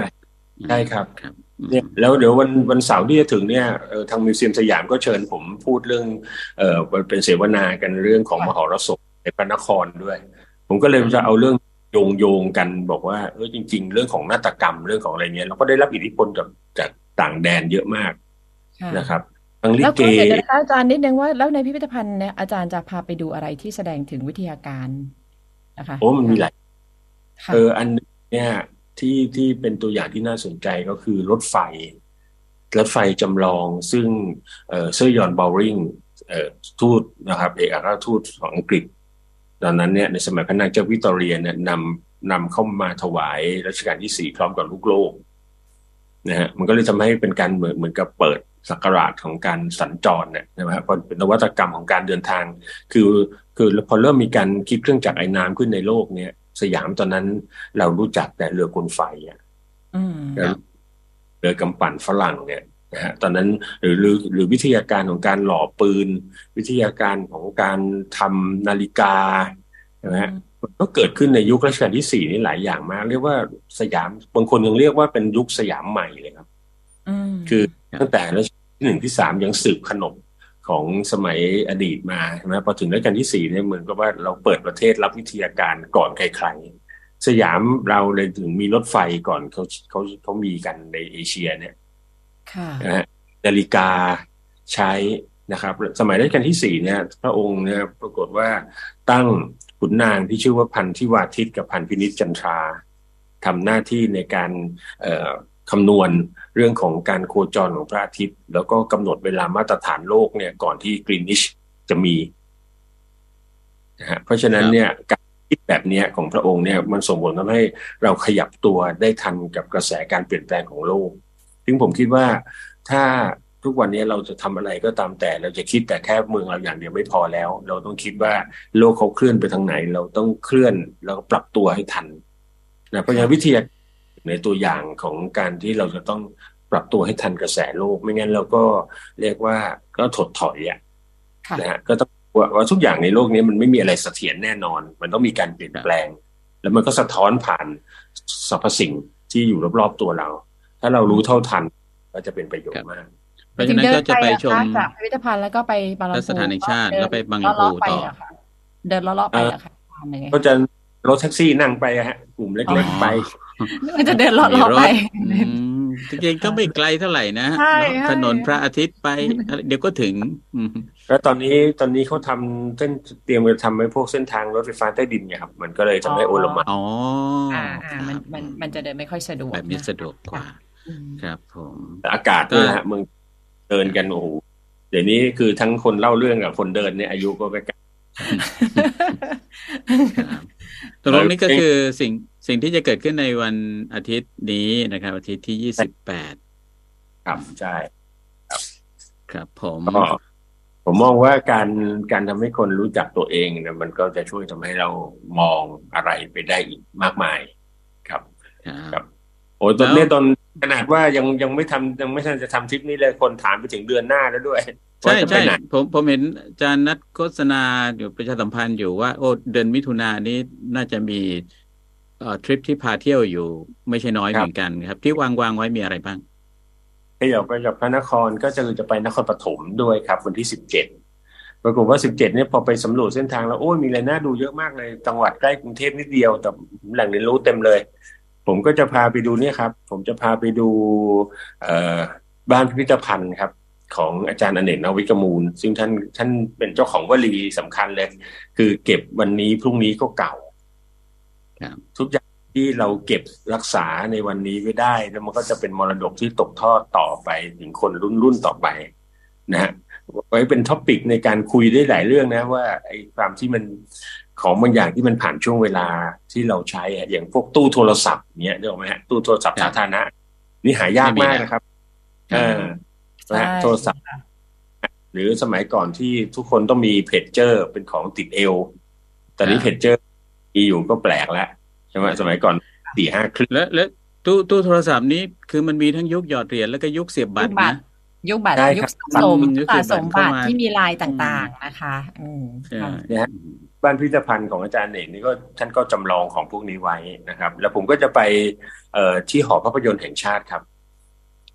ใช่ครับครับอืมเนี่ยแล้วเดี๋ยววันวันเสาร์ที่จะถึงเนี่ยเอ่อทางมิวเซียมสยามก็เชิญผมพูดเรื่องเอ่อเป็นเสวนากันเรื่องของมหรสพในพระนครด้วย ผมก็เลยจะเอาเรื่อง โยงโยงกันบอกว่าเออจริง ๆ เรื่องของนาฏกรรมเรื่องของอะไรเงี้ยเราก็ได้รับอิทธิพลจากจากต่างแดนเยอะมากค่ะนะครับทั้งลิแล้วเกก็เดี๋ยวนะคะอาจารย์นิดนึงว่าแล้วในพิพิธภัณฑ์เนี่ยอาจารย์จะพาไปดูอะไรที่แสดงถึงวิทยาการนะคะโอ้มันมีหลายค่ะเอออันหนึ่งเนี่ยที่ที่เป็นตัวอย่างที่น่าสนใจก็คือรถไฟ รถไฟจำลองซึ่งเอ่อเซอร์จอห์น เบาว์ริงเอ่อทูตนะครับ เอกอัครราชทูตของอังกฤษ ตอนนั้นเนี่ยในสมัยพระนางเจ้าวิกตอเรียเนี่ยนำนำเข้ามาถวายรัชกาลที่สี่พร้อมกับลูกโลกนะฮะมันก็เลยทำให้เป็นการเหมือนเหมือนกับเปิดศักราชของการสัญจรเนี่ยใช่ไหมครับเพราะเป็นนวัตกรรมของการเดินทาง คือคือพอเริ่มมีการคิดเครื่องจักรไอ้น้ำขึ้นในโลกเนี่ย สยามตอนนั้นเรารู้จักแต่เรือกลไฟอะอืมครับเรือกำปั่นฝรั่งเนี่ย นะฮะตอนนั้นหรือหรือหรือวิทยาการของการหล่อปืน วิทยาการของการทำนาฬิกาใช่ไหมฮะมันก็เกิดขึ้นในยุครัชกาลที่สี่นี่หลายอย่างมาก เรียกว่าสยามบางคนยังเรียกว่าเป็นยุคสยามใหม่เลยครับอืมคือครับตั้งแต่รัชกาลที่หนึ่งที่สามยังสืบขนบของสมัยอดีตมาใช่ไหมพอถึงรัชกาลที่สี่เนี่ยเหมือนกับว่าเราเปิดประเทศรับวิทยาการก่อนใครๆสยามเราเลยถึงมีรถไฟก่อนเขาเขาเขามีกันในเอเชียเนี่ยค่ะ นะฮะนาฬิกาใช้นะครับ สมัยรัชกาลที่สี่เนี่ย พระองค์เนี่ยปรากฏว่าตั้งขุนนางที่ชื่อว่าพันธิวาทิตกับพันพินิจจันทราทำหน้าที่ในการเอ่อคำนวณเรื่องของการโคจรของพระอาทิตย์ แล้วก็กำหนดเวลามาตรฐานโลกเนี่ยก่อนที่กรีนิชจะมีนะฮะเพราะฉะนั้นเนี่ยการคิดแบบเนี้ยของพระองค์เนี่ยมันส่งผลทำให้เราขยับตัวได้ทันกับกระแสการเปลี่ยนแปลงของโลก ซึ่งผมคิดว่าถ้าทุกวันนี้เราจะทำอะไรก็ตามแต่ เราจะคิดแต่แค่เมืองเราอย่างเดียวไม่พอแล้ว เราต้องคิดว่าโลกเขาเคลื่อนไปทางไหน เราต้องเคลื่อนแล้วก็ปรับตัวให้ทันนะเพราะฉะนั้นวิทยาในตัวอย่างของการที่เราจะต้องปรับตัวให้ทันกระแสโลก ไม่งั้นเราก็เรียกว่าก็ถดถอยอะค่ะนะฮะก็ต้องว่าว่าทุกอย่างในโลกนี้มันไม่มีอะไรเสถียรแน่นอน มันต้องมีการเปลี่ยนแปลง แล้วมันก็สะท้อนผ่านสรรพสิ่งที่อยู่รอบๆตัวเรา ถ้าเรารู้เท่าทันก็จะเป็นประโยชน์มากเพราะฉะนั้นก็จะไปชมถึงเดินไปเหรอคะจากพิพิธภัณฑ์แล้วก็ไปบางลำพูและสถานแห่งชาติเดินแล้วไปบางลำพูเลาะๆไปต่อเหรคะเดินเลาะๆไปเหรอคะทานยังไงก็จะรถแท็กซี่นั่งไปอะฮะ กลุ่มเล็กๆไปมันจะเดินเลาะมีๆรไปถอืมจริงๆก็ไม่ไกลเท่าไหร่นะใช่เนอะใช่ถนนพระอาทิตย์ไปอะไรเดี๋ยวก็ถึงอืมแล้วตอนนี้ตอนนี้เขาทำเส้นเตรียมจะทำให้พวกเส้นทางรถไฟฟ้าใต้ดินเนี่ยครับ มันก็เลยทำให้โอลหมานอ๋ออ่าคอ่ารับมันมันมันจะเดินไม่ค่อยสะดวกแบบนี้นะสะดวกกว่าอืม ครับ ผมแต่อากาศด้วยนะฮะเมืองเดินกันโอ้โหเดี๋ยวนี้คือทั้งคนเล่าเรื่องกับคนเดินเนี่ยอายุก็ใกล้ครับตกลงนี่ก็คือสิ่งสิ่งที่จะเกิดขึ้นในวันอาทิตย์นี้นะครับ อาทิตย์ที่ยี่สิบแปดๆครับใช่ครับ ผมก็ผมมองว่าการการทำให้คนรู้จักตัวเองเนี่ยมันก็จะช่วยทำให้เรามองอะไรไปได้อีกมากมาย ครับ ครับ โอ้ยตอนแล้วนี้ตอน ขนาดว่ายังยังไม่ทำยังไม่ทันจะทำทริปนี้เลยคนถามไปถึงเดือนหน้าแล้วด้วยใช่ว่าจะไปใช่ไหนผมผมเห็นอาจารย์นัดโฆษณาอยู่ประชาสัมพันธ์อยู่ว่าโอ้เดือนมิถุนายนนี้น่าจะมีเอ่อทริปที่พาเที่ยวอยู่ ไม่ใช่น้อยคเหรับมือนกันครับ ที่วางวางไว้มีอะไรบ้างขยับไปจากพระนครก็จะจะไปนครปฐมด้วยครับ วันที่สิบเจ็ดปรากฏว่าสิบเจ็ดเนี่ยพอไปสำรวจเส้นทางแล้วโอ้ยมีอะไรน่าดูเยอะมากเลยจังหวัดใกล้กรุงเทพนิดเดียวแต่แหล่งเรียนรู้เต็มเลย ผมก็จะพาไปดูเนี่ยครับ ผมจะพาไปดูเอ่อบ้านพิพิธภัณฑ์ครับ ของอาจารย์อเนกนาวิกมูล ซึ่งท่านท่านเป็นเจ้าของวลีสำคัญเลย คือเก็บวันนี้พรุ่งนี้ก็เก่าครับทุกอย่างที่เราเก็บรักษาในวันนี้ไว้ได้ แล้วมันก็จะเป็นมรดกที่ตกทอดต่อไป ถึงคนรุ่นรุ่นต่อไป นะฮะไว้เป็น topic ในการคุยได้หลายเรื่องนะ ว่าไอ้ความที่มัน ของบางอย่างที่มันผ่านช่วงเวลาที่เราใช้อะอย่างพวกตู้โทรศัพท์เนี้ยเดี๋ยวไหมฮะตู้โทรศัพท์ครัสาบธารณะนี่หายากไม่มีมากแล้วนะครับครัเอบอนะฮะใช่โทรศัพท์ หรือสมัยก่อนที่ทุกคนต้องมีเพจเจอร์เป็นของติดเอวตอนนี้ครับเพจเจอร์มีอยู่ก็แปลกแล้วใช่ไหมสมัยก่อนสี่ห้าคลิปแล้วแล้วตู้ตู้โทรศัพท์นี้คือมันมีทั้งยุคหยอดเหรียญแล้วก็ยุคเสียบบัตรยุคบัตนะรยุคบัตรได้ยุครัคบสะสมยุคสะสมเข้าบัตรมาที่มีลายต่างๆนะคะ อืมใช่ค่ะเนี่ยฮะ บ้านพิพิธภัณฑ์ของอาจารย์เอกนี่ก็ท่านก็จำลองของพวกนี้ไว้นะครับ แล้วผมก็จะไปเอ่อที่หอภาพยนตร์แห่งชาติครับ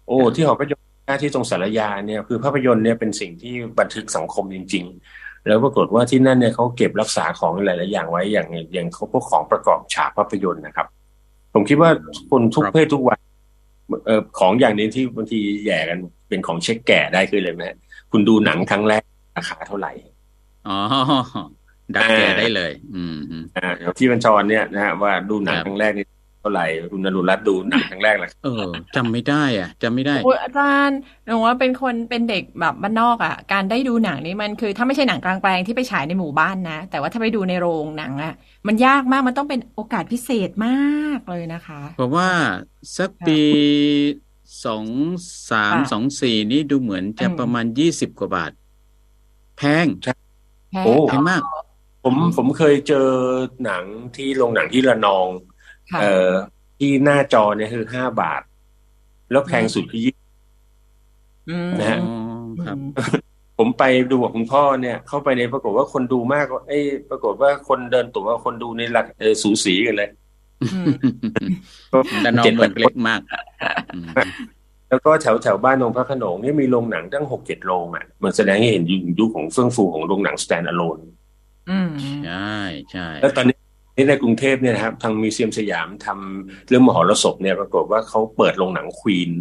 โอ้ที่หอภาพยนตร์แห่งชาติที่ตรงสารยาเนี่ยคือภาพยนตร์เนี่ยเป็นสิ่งที่บันทึกสังคมจริง ๆ แล้วปรากฏว่าที่นั่นเนี่ยเขาเก็บรักษาของหลายๆอย่างไว้อย่างอย่างเขาพวกของประกอบฉากภาพยนตร์นะครับ ผมคิดว่าคนทุกครับเพศทุกวัยเอ่อของอย่างนี้ที่บางทีแย่กันเป็นของเช็คแก่ได้คือเลยไหมฮะคุณดูหนังครั้งแรกราคาเท่าไหร่อ๋อ ดักแกได้เลย อืมอืมอ่าอย่างที่บัญชรเนี่ยนะฮะว่าดูหนังครับครั้งแรกนี่เท่าไหร่คุณนรุรัตน์ดูหนังครั้งแรกล่ะเออจำไม่ได้อะจำไม่ได้โอ้ยอาจารย์หนูว่าเป็นคนเป็นเด็กแบบบ้านนอกอะ การได้ดูหนังนี่มันคือ ถ้าไม่ใช่หนังกลางแปลงที่ไปฉายในหมู่บ้านนะ แต่ว่าถ้าไปดูในโรงหนังอะ มันยากมากมันต้องเป็นโอกาสพิเศษมากเลยนะคะเพราะว่าสักปีสองสามค่ะสองสี่นี่ดูเหมือนจะอืมประมาณยี่สิบกว่าบาท แพงแพงโอ้แพงมาก ผมอืมผมเคยเจอหนังที่โรงหนังที่ระนองค่ะเอ่อที่หน้าจอเนี่ยคือห้าบาท แล้วแพงสุดคือยี่อืมนะฮะอ๋อครับผมไปดูกับคุณพ่อเนี่ย เข้าไปในปรากฏว่าคนดูมากกว่าเอ้ยปรากฏว่าคนเดินตั๋วคนดูในหลักเออสูสีกันเลยอืมก็แต่น้องจ็ดเมืองแปดเล็กมากอืมแล้วก็แถวแถวบ้านตรงพระโขนงเนี่ยมีโรงหนังตั้งหกเจ็ดโรงอะมันแสดงให้เห็นยุคของเฟื่องฟูของโรงหนัง stand alone อืม ใช่ใช่แล้วตอนนี้ในกรุงเทพเนี่ยนะครับทางมิวเซียมสยามทำเรื่องมหรสพเนี่ยปรากฏว่าเขาเปิดโรงหนังควีน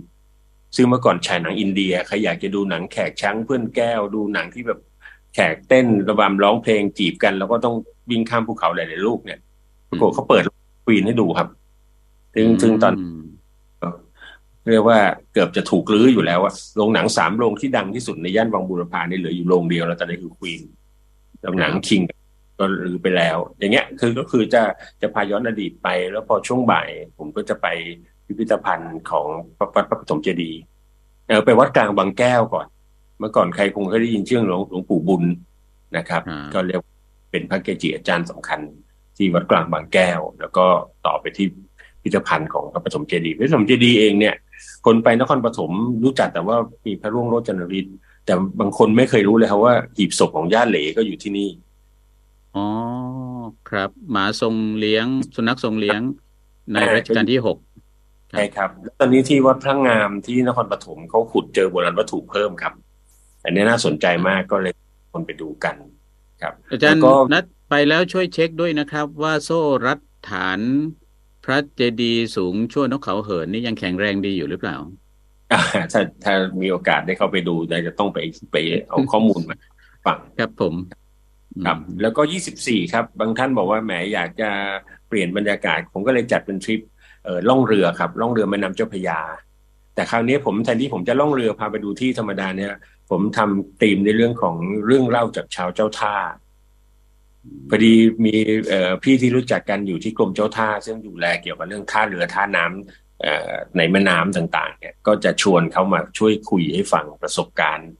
ซึ่งเมื่อก่อนฉายหนังอินเดียใครอยากจะดูหนังแขกช้างเพื่อนแก้วดูหนังที่แบบแขกเต้นระบำร้องเพลงจีบกัน แล้วก็ต้องวิ่งข้ามภูเขาหลายๆลูกเนี่ยปรากฏเขาเปิดควีนให้ดูครับซึ่งซึ่งตอนมเรียกว่าเกือบจะถูกรื้ออยู่แล้วอะโรงหนังสามโรงที่ดังที่สุดในย่านวังบูรพานี่เหลืออยู่โรงเดียวแล้วตอนนี้คือควีน โรงหนังคิงก็รื้อไปแล้ว อย่างเงี้ยคือก็คือจะจะพาย้อนอดีตไป แล้วพอช่วงบ่าย ผมก็จะไปพิพิธภัณฑ์ของพระวัดพระปฐมเจดีย์เออไปวัดกลางบางแก้วก่อน เมื่อก่อนใครคงเคยได้ยินชื่อหลวงหลวงปู่บุญนะครับอ่าก็เรียกเป็นพระเกจิอาจารย์สำคัญ ที่วัดกลางบางแก้ว แล้วก็ต่อไปที่พิพิธภัณฑ์ของพระปฐมเจดีย์พระปฐมเจดีย์เองเนี่ย คนไปนครปฐมรู้จักแต่ว่ามีพระร่วงโรจนฤทธิ์ แต่บางคนไม่เคยรู้เลยครับว่าหีบศพของย่าเหลก็อยู่ที่นี่ อ๋อ ครับ หมาทรงเลี้ยง สุนัขทรงเลี้ยง ในอ่ารัชกาลที่หกครับใช่ครับแล้วตอนนี้ที่วัดพระงามที่นครปฐมเขาขุดเจอโบราณวัตถุเพิ่มครับ อันนี้น่าสนใจมากก็เลยคนไปดูกัน ครับ อาจารย์แล้วก็นัดไปแล้วช่วยเช็คด้วยนะครับ ว่าโซ่รัดฐานพระเจดีย์สูงชั่วนกเขาเหินนี่ยังแข็งแรงดีอยู่หรือเปล่าอ่า ถ้าถ้ามีโอกาสได้เข้าไปดูจะต้องไปไปเอาข้อมูลมาฟังครับผมครับอืมแล้วก็24ครับ บางท่านบอกว่าแหมอยากจะเปลี่ยนบรรยากาศ ผมก็เลยจัดเป็นทริปเอ่อล่องเรือครับ ล่องเรือแม่น้ำเจ้าพระยา แต่คราวนี้ผมแทนที่ผมจะล่องเรือพาไปดูที่ธรรมดาเนี่ย ผมทำธีมในเรื่องของเรื่องเล่าจากชาวเจ้าท่าพอดีมีเอ่อพี่ที่รู้จักกันอยู่ที่กรมเจ้าท่า ซึ่งดูแลเกี่ยวกับเรื่องท่าเรือท่าน้ำเอ่อ ในแม่น้ำต่างๆเนี่ยก็จะชวนเขามาช่วยคุยให้ฟังประสบการณ์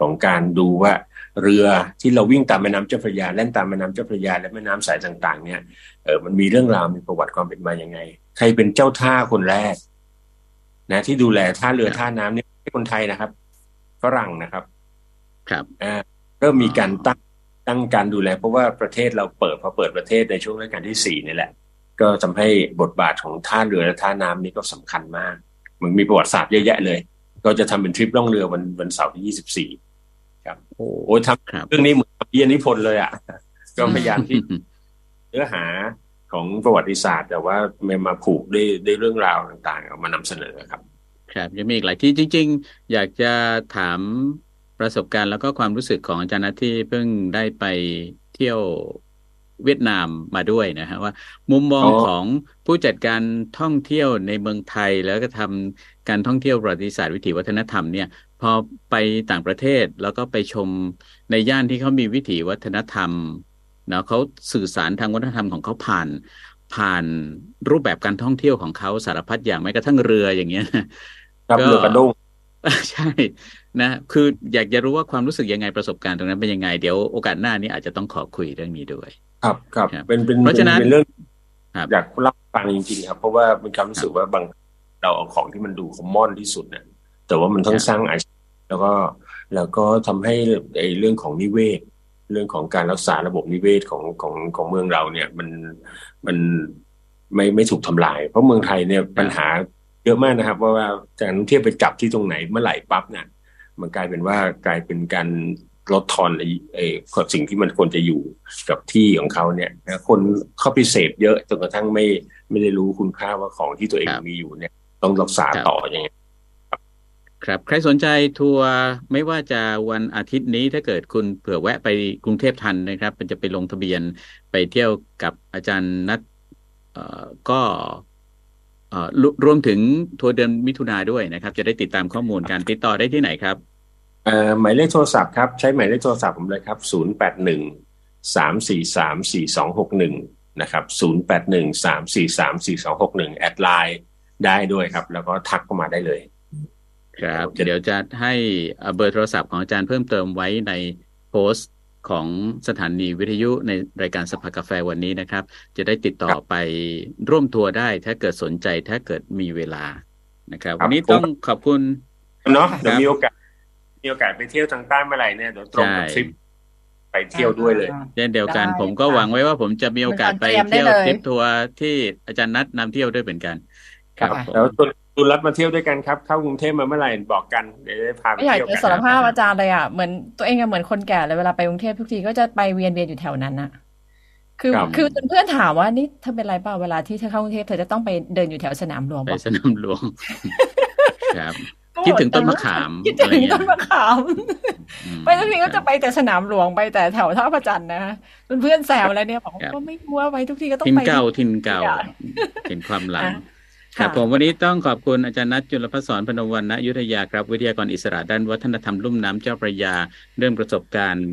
ของการดูว่าเรือที่เราวิ่งตามแม่น้ำเจ้าพระยาเล่นตามแม่น้ำเจ้าพระยาและแม่น้ำสายต่าง ๆ เนี่ยเออมันมีเรื่องราวมีประวัติความเป็นมายังไง ใครเป็นเจ้าท่าคนแรก นะ ที่ดูแลท่าเรือท่าน้ำเนี่ยไม่ใช่คนไทยนะครับฝรั่งนะครับ ครับอ่าเริ่มมีการตั้งตั้งการดูแล เพราะว่าประเทศเราเปิดพอเปิดประเทศในช่วงรัชกาลที่สี่นี่แหละ ก็ทำให้บทบาทของท่าเรือและท่าน้ำนี่ก็สำคัญมากมันมีประวัติศาสตร์เยอะแยะเลย ก็จะทำเป็นทริปล่องเรือวันวันเสาร์ที่ยี่สิบสี่ครับ โอ้โอ้ยทครับำเรื่องนี้เหมือนเยียนิพนธ์เลยอะก็พยายามที่เนื้อหาของประวัติศาสตร์ แต่ว่ามามาผูกด้วยด้วยเรื่องราวต่างๆเอามานำเสนอครับครับยังมีอีกหลายที่จริง ๆ อยากจะถามประสบการณ์แล้วก็ความรู้สึกของอาจารย์นัทที่เพิ่งได้ไปเที่ยว เวียดนามมาด้วยนะฮะว่า มุมมองอ๋อของผู้จัดการท่องเที่ยวในเมืองไทยแล้วก็ทำการท่องเที่ยวประวัติศาสตร์วิถีวัฒนธรรมเนี่ยพอไปต่างประเทศแล้วก็ไปชมในย่านที่เขามีวิถีวัฒนธรรมเนาะเขาสื่อสารทางวัฒนธรรมของเขาผ่านผ่านรูปแบบการท่องเที่ยวของเขาสารพัดอย่างแม้กระทั่งเรืออย่างเงี้ยครับก็เรือกระด้งใช่ นะ คืออยากจะรู้ว่าความรู้สึกยังไงประสบการณ์ตรงนั้นเป็นยังไง เดี๋ยวโอกาสหน้านี้อาจจะต้องขอคุยเรื่องนี้ด้วย ครับครับครับเป็นเป็นเพราะฉะนั้นเป็นเรื่องครับอยากเล่าให้ฟังจริงๆครับ เพราะว่าเป็นความรู้สึกว่าบางเราเอาของที่มันดูคอมมอนที่สุดเนี่ยแต่ว่ามันต้องครับสร้างอาชีพแล้วก็แล้วก็ทำให้ไอ้เรื่องของนิเวศ เรื่องของการรักษาระบบนิเวศของของของเมืองเราเนี่ย มันมันไม่ไม่ถูกทำลาย เพราะเมืองไทยเนี่ยปัญหาเยอะมากนะครับ ว่าว่าการท่องเที่ยวไปจับที่ตรงไหนเมื่อไหร่ปั๊บเนี่ย มันกลายเป็นว่ากลายเป็นการลดทอนไอ้ไอ้สิ่งที่มันควรจะอยู่กับที่ของเขาเนี่ยนะคนเข้าไปเสพเยอะจนกระทั่งไม่ไม่ได้รู้คุณค่าว่าของที่ตัวเองครับมีอยู่เนี่ย ต้องรักษาครับต่ออย่างเงี้ยครับ ใครสนใจทัวร์ไม่ว่าจะวันอาทิตย์นี้ถ้าเกิดคุณเผื่อแวะไปกรุงเทพทันนะครับ มันจะไปลงทะเบียนไปเที่ยวกับอาจารย์นัดเอ่อก็เอ่อรวรวมถึงทัวร์เดือนมิถุนาด้วยนะครับ จะได้ติดตามข้อมูลการติดต่อได้ที่ไหนครับเอ่อ หมายเลขโทรศัพท์ครับ ใช้หมายเลขโทรศัพท์ผมเลยครับศูนย์แปดหนึ่งสามสี่สามสี่สองหกหนึ่งนะครับศูนย์แปดหนึ่งสามสี่สามสี่สองหกหนึ่งแอดไลน์ได้ด้วยครับ แล้วก็ทักเข้ามาได้เลย ครับจะเดี๋ยวจะให้เอ่อเบอร์โทรศัพท์ของอาจารย์เพิ่มเติมไว้ในโพสต์ของสถานีวิทยุในรายการสภากาแฟวันนี้นะครับ จะได้ติดต่อไปร่วมทัวร์ได้ ถ้าเกิดสนใจถ้าเกิดมีเวลานะครับครับวันนี้ผมต้องขอบคุณเนาะครับเดี๋ยวมีโอกาส มีโอกาสไปเที่ยวทางใต้เมื่อไหร่เนี่ยเดี๋ยวตรงกับใช่ทริปไปเที่ยวด้วยเลยเช่นเดียวกันได้ผมก็ค่ะหวังไว้ว่าผมจะมีโอกาสไปเป็นการเตรียมได้เที่ยวเลยทริปทัวร์ที่อาจารย์นัดนำเที่ยวด้วยเหมือนกัน ครับผมแล้วตุตุรัตน์มาเที่ยวด้วยกันครับ เข้ากรุงเทพมาเมื่อไหร่บอกกันเดี๋ยวจะได้พาไปไม่อยากเที่ยวจะกันสารภาพอาจารย์เลยอะเหมือนตัวเองอะเหมือนคนแก่เลยเวลาไปกรุงเทพทุกทีก็จะไปเวียนเวียนอยู่แถวนั้นอะคือครับคือจนเพื่อนถามว่านี่เธอเป็นไรเปล่าเวลาที่เธอเข้ากรุงเทพเธอจะต้องไปเดินอยู่แถวสนามหลวงไปบอกสนามหลวงครับ คิดถึงต้นมะขามคิดถึงต้นมะขามอืมไปทุกทีก็จะไปแต่สนามหลวงไปแต่แถวท่าพระจันทร์นะเพื่อนๆแซวอะไรเนี่ยบอกครับว่าไม่กลัวไปทุกทีก็ต้องทินไปเก่าทินเก่าอย่งเห็นความหลังอะครับค่ะผมวันนี้ต้องขอบคุณอาจารย์นัทจุลพัฒน์สอนพนมวรรณอยุธยาครับ วิทยากรอิสระด้านวัฒนธรรมลุ่มน้ำเจ้าพระยา เรื่องประสบการณ์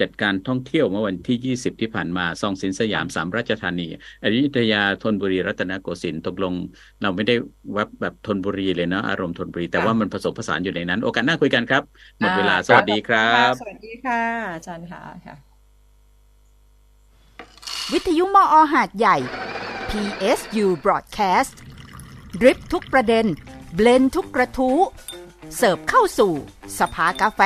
จัดการท่องเที่ยวเมื่อวันที่ 20 ที่ผ่านมาซองสินสยามสามราชธานีอยุธยาธนบุรีรัตนโกสินทร์ตกลง เราไม่ได้แวบแบบธนบุรีเลยเนาะอารมณ์ธนบุรีแต่ว่ามันผสมผสานอยู่ในนั้น โอกาสหน้าคุยกันครับ หมดเวลาสวัสดีครับ สวัสดีค่ะอาจารย์ค่ะค่ะวิทยุมอหาดใหญ่ PSU Broadcast ดริปทุกประเด็น เบลนทุกกระทู้เสิร์ฟเข้าสู่ สภากาแฟ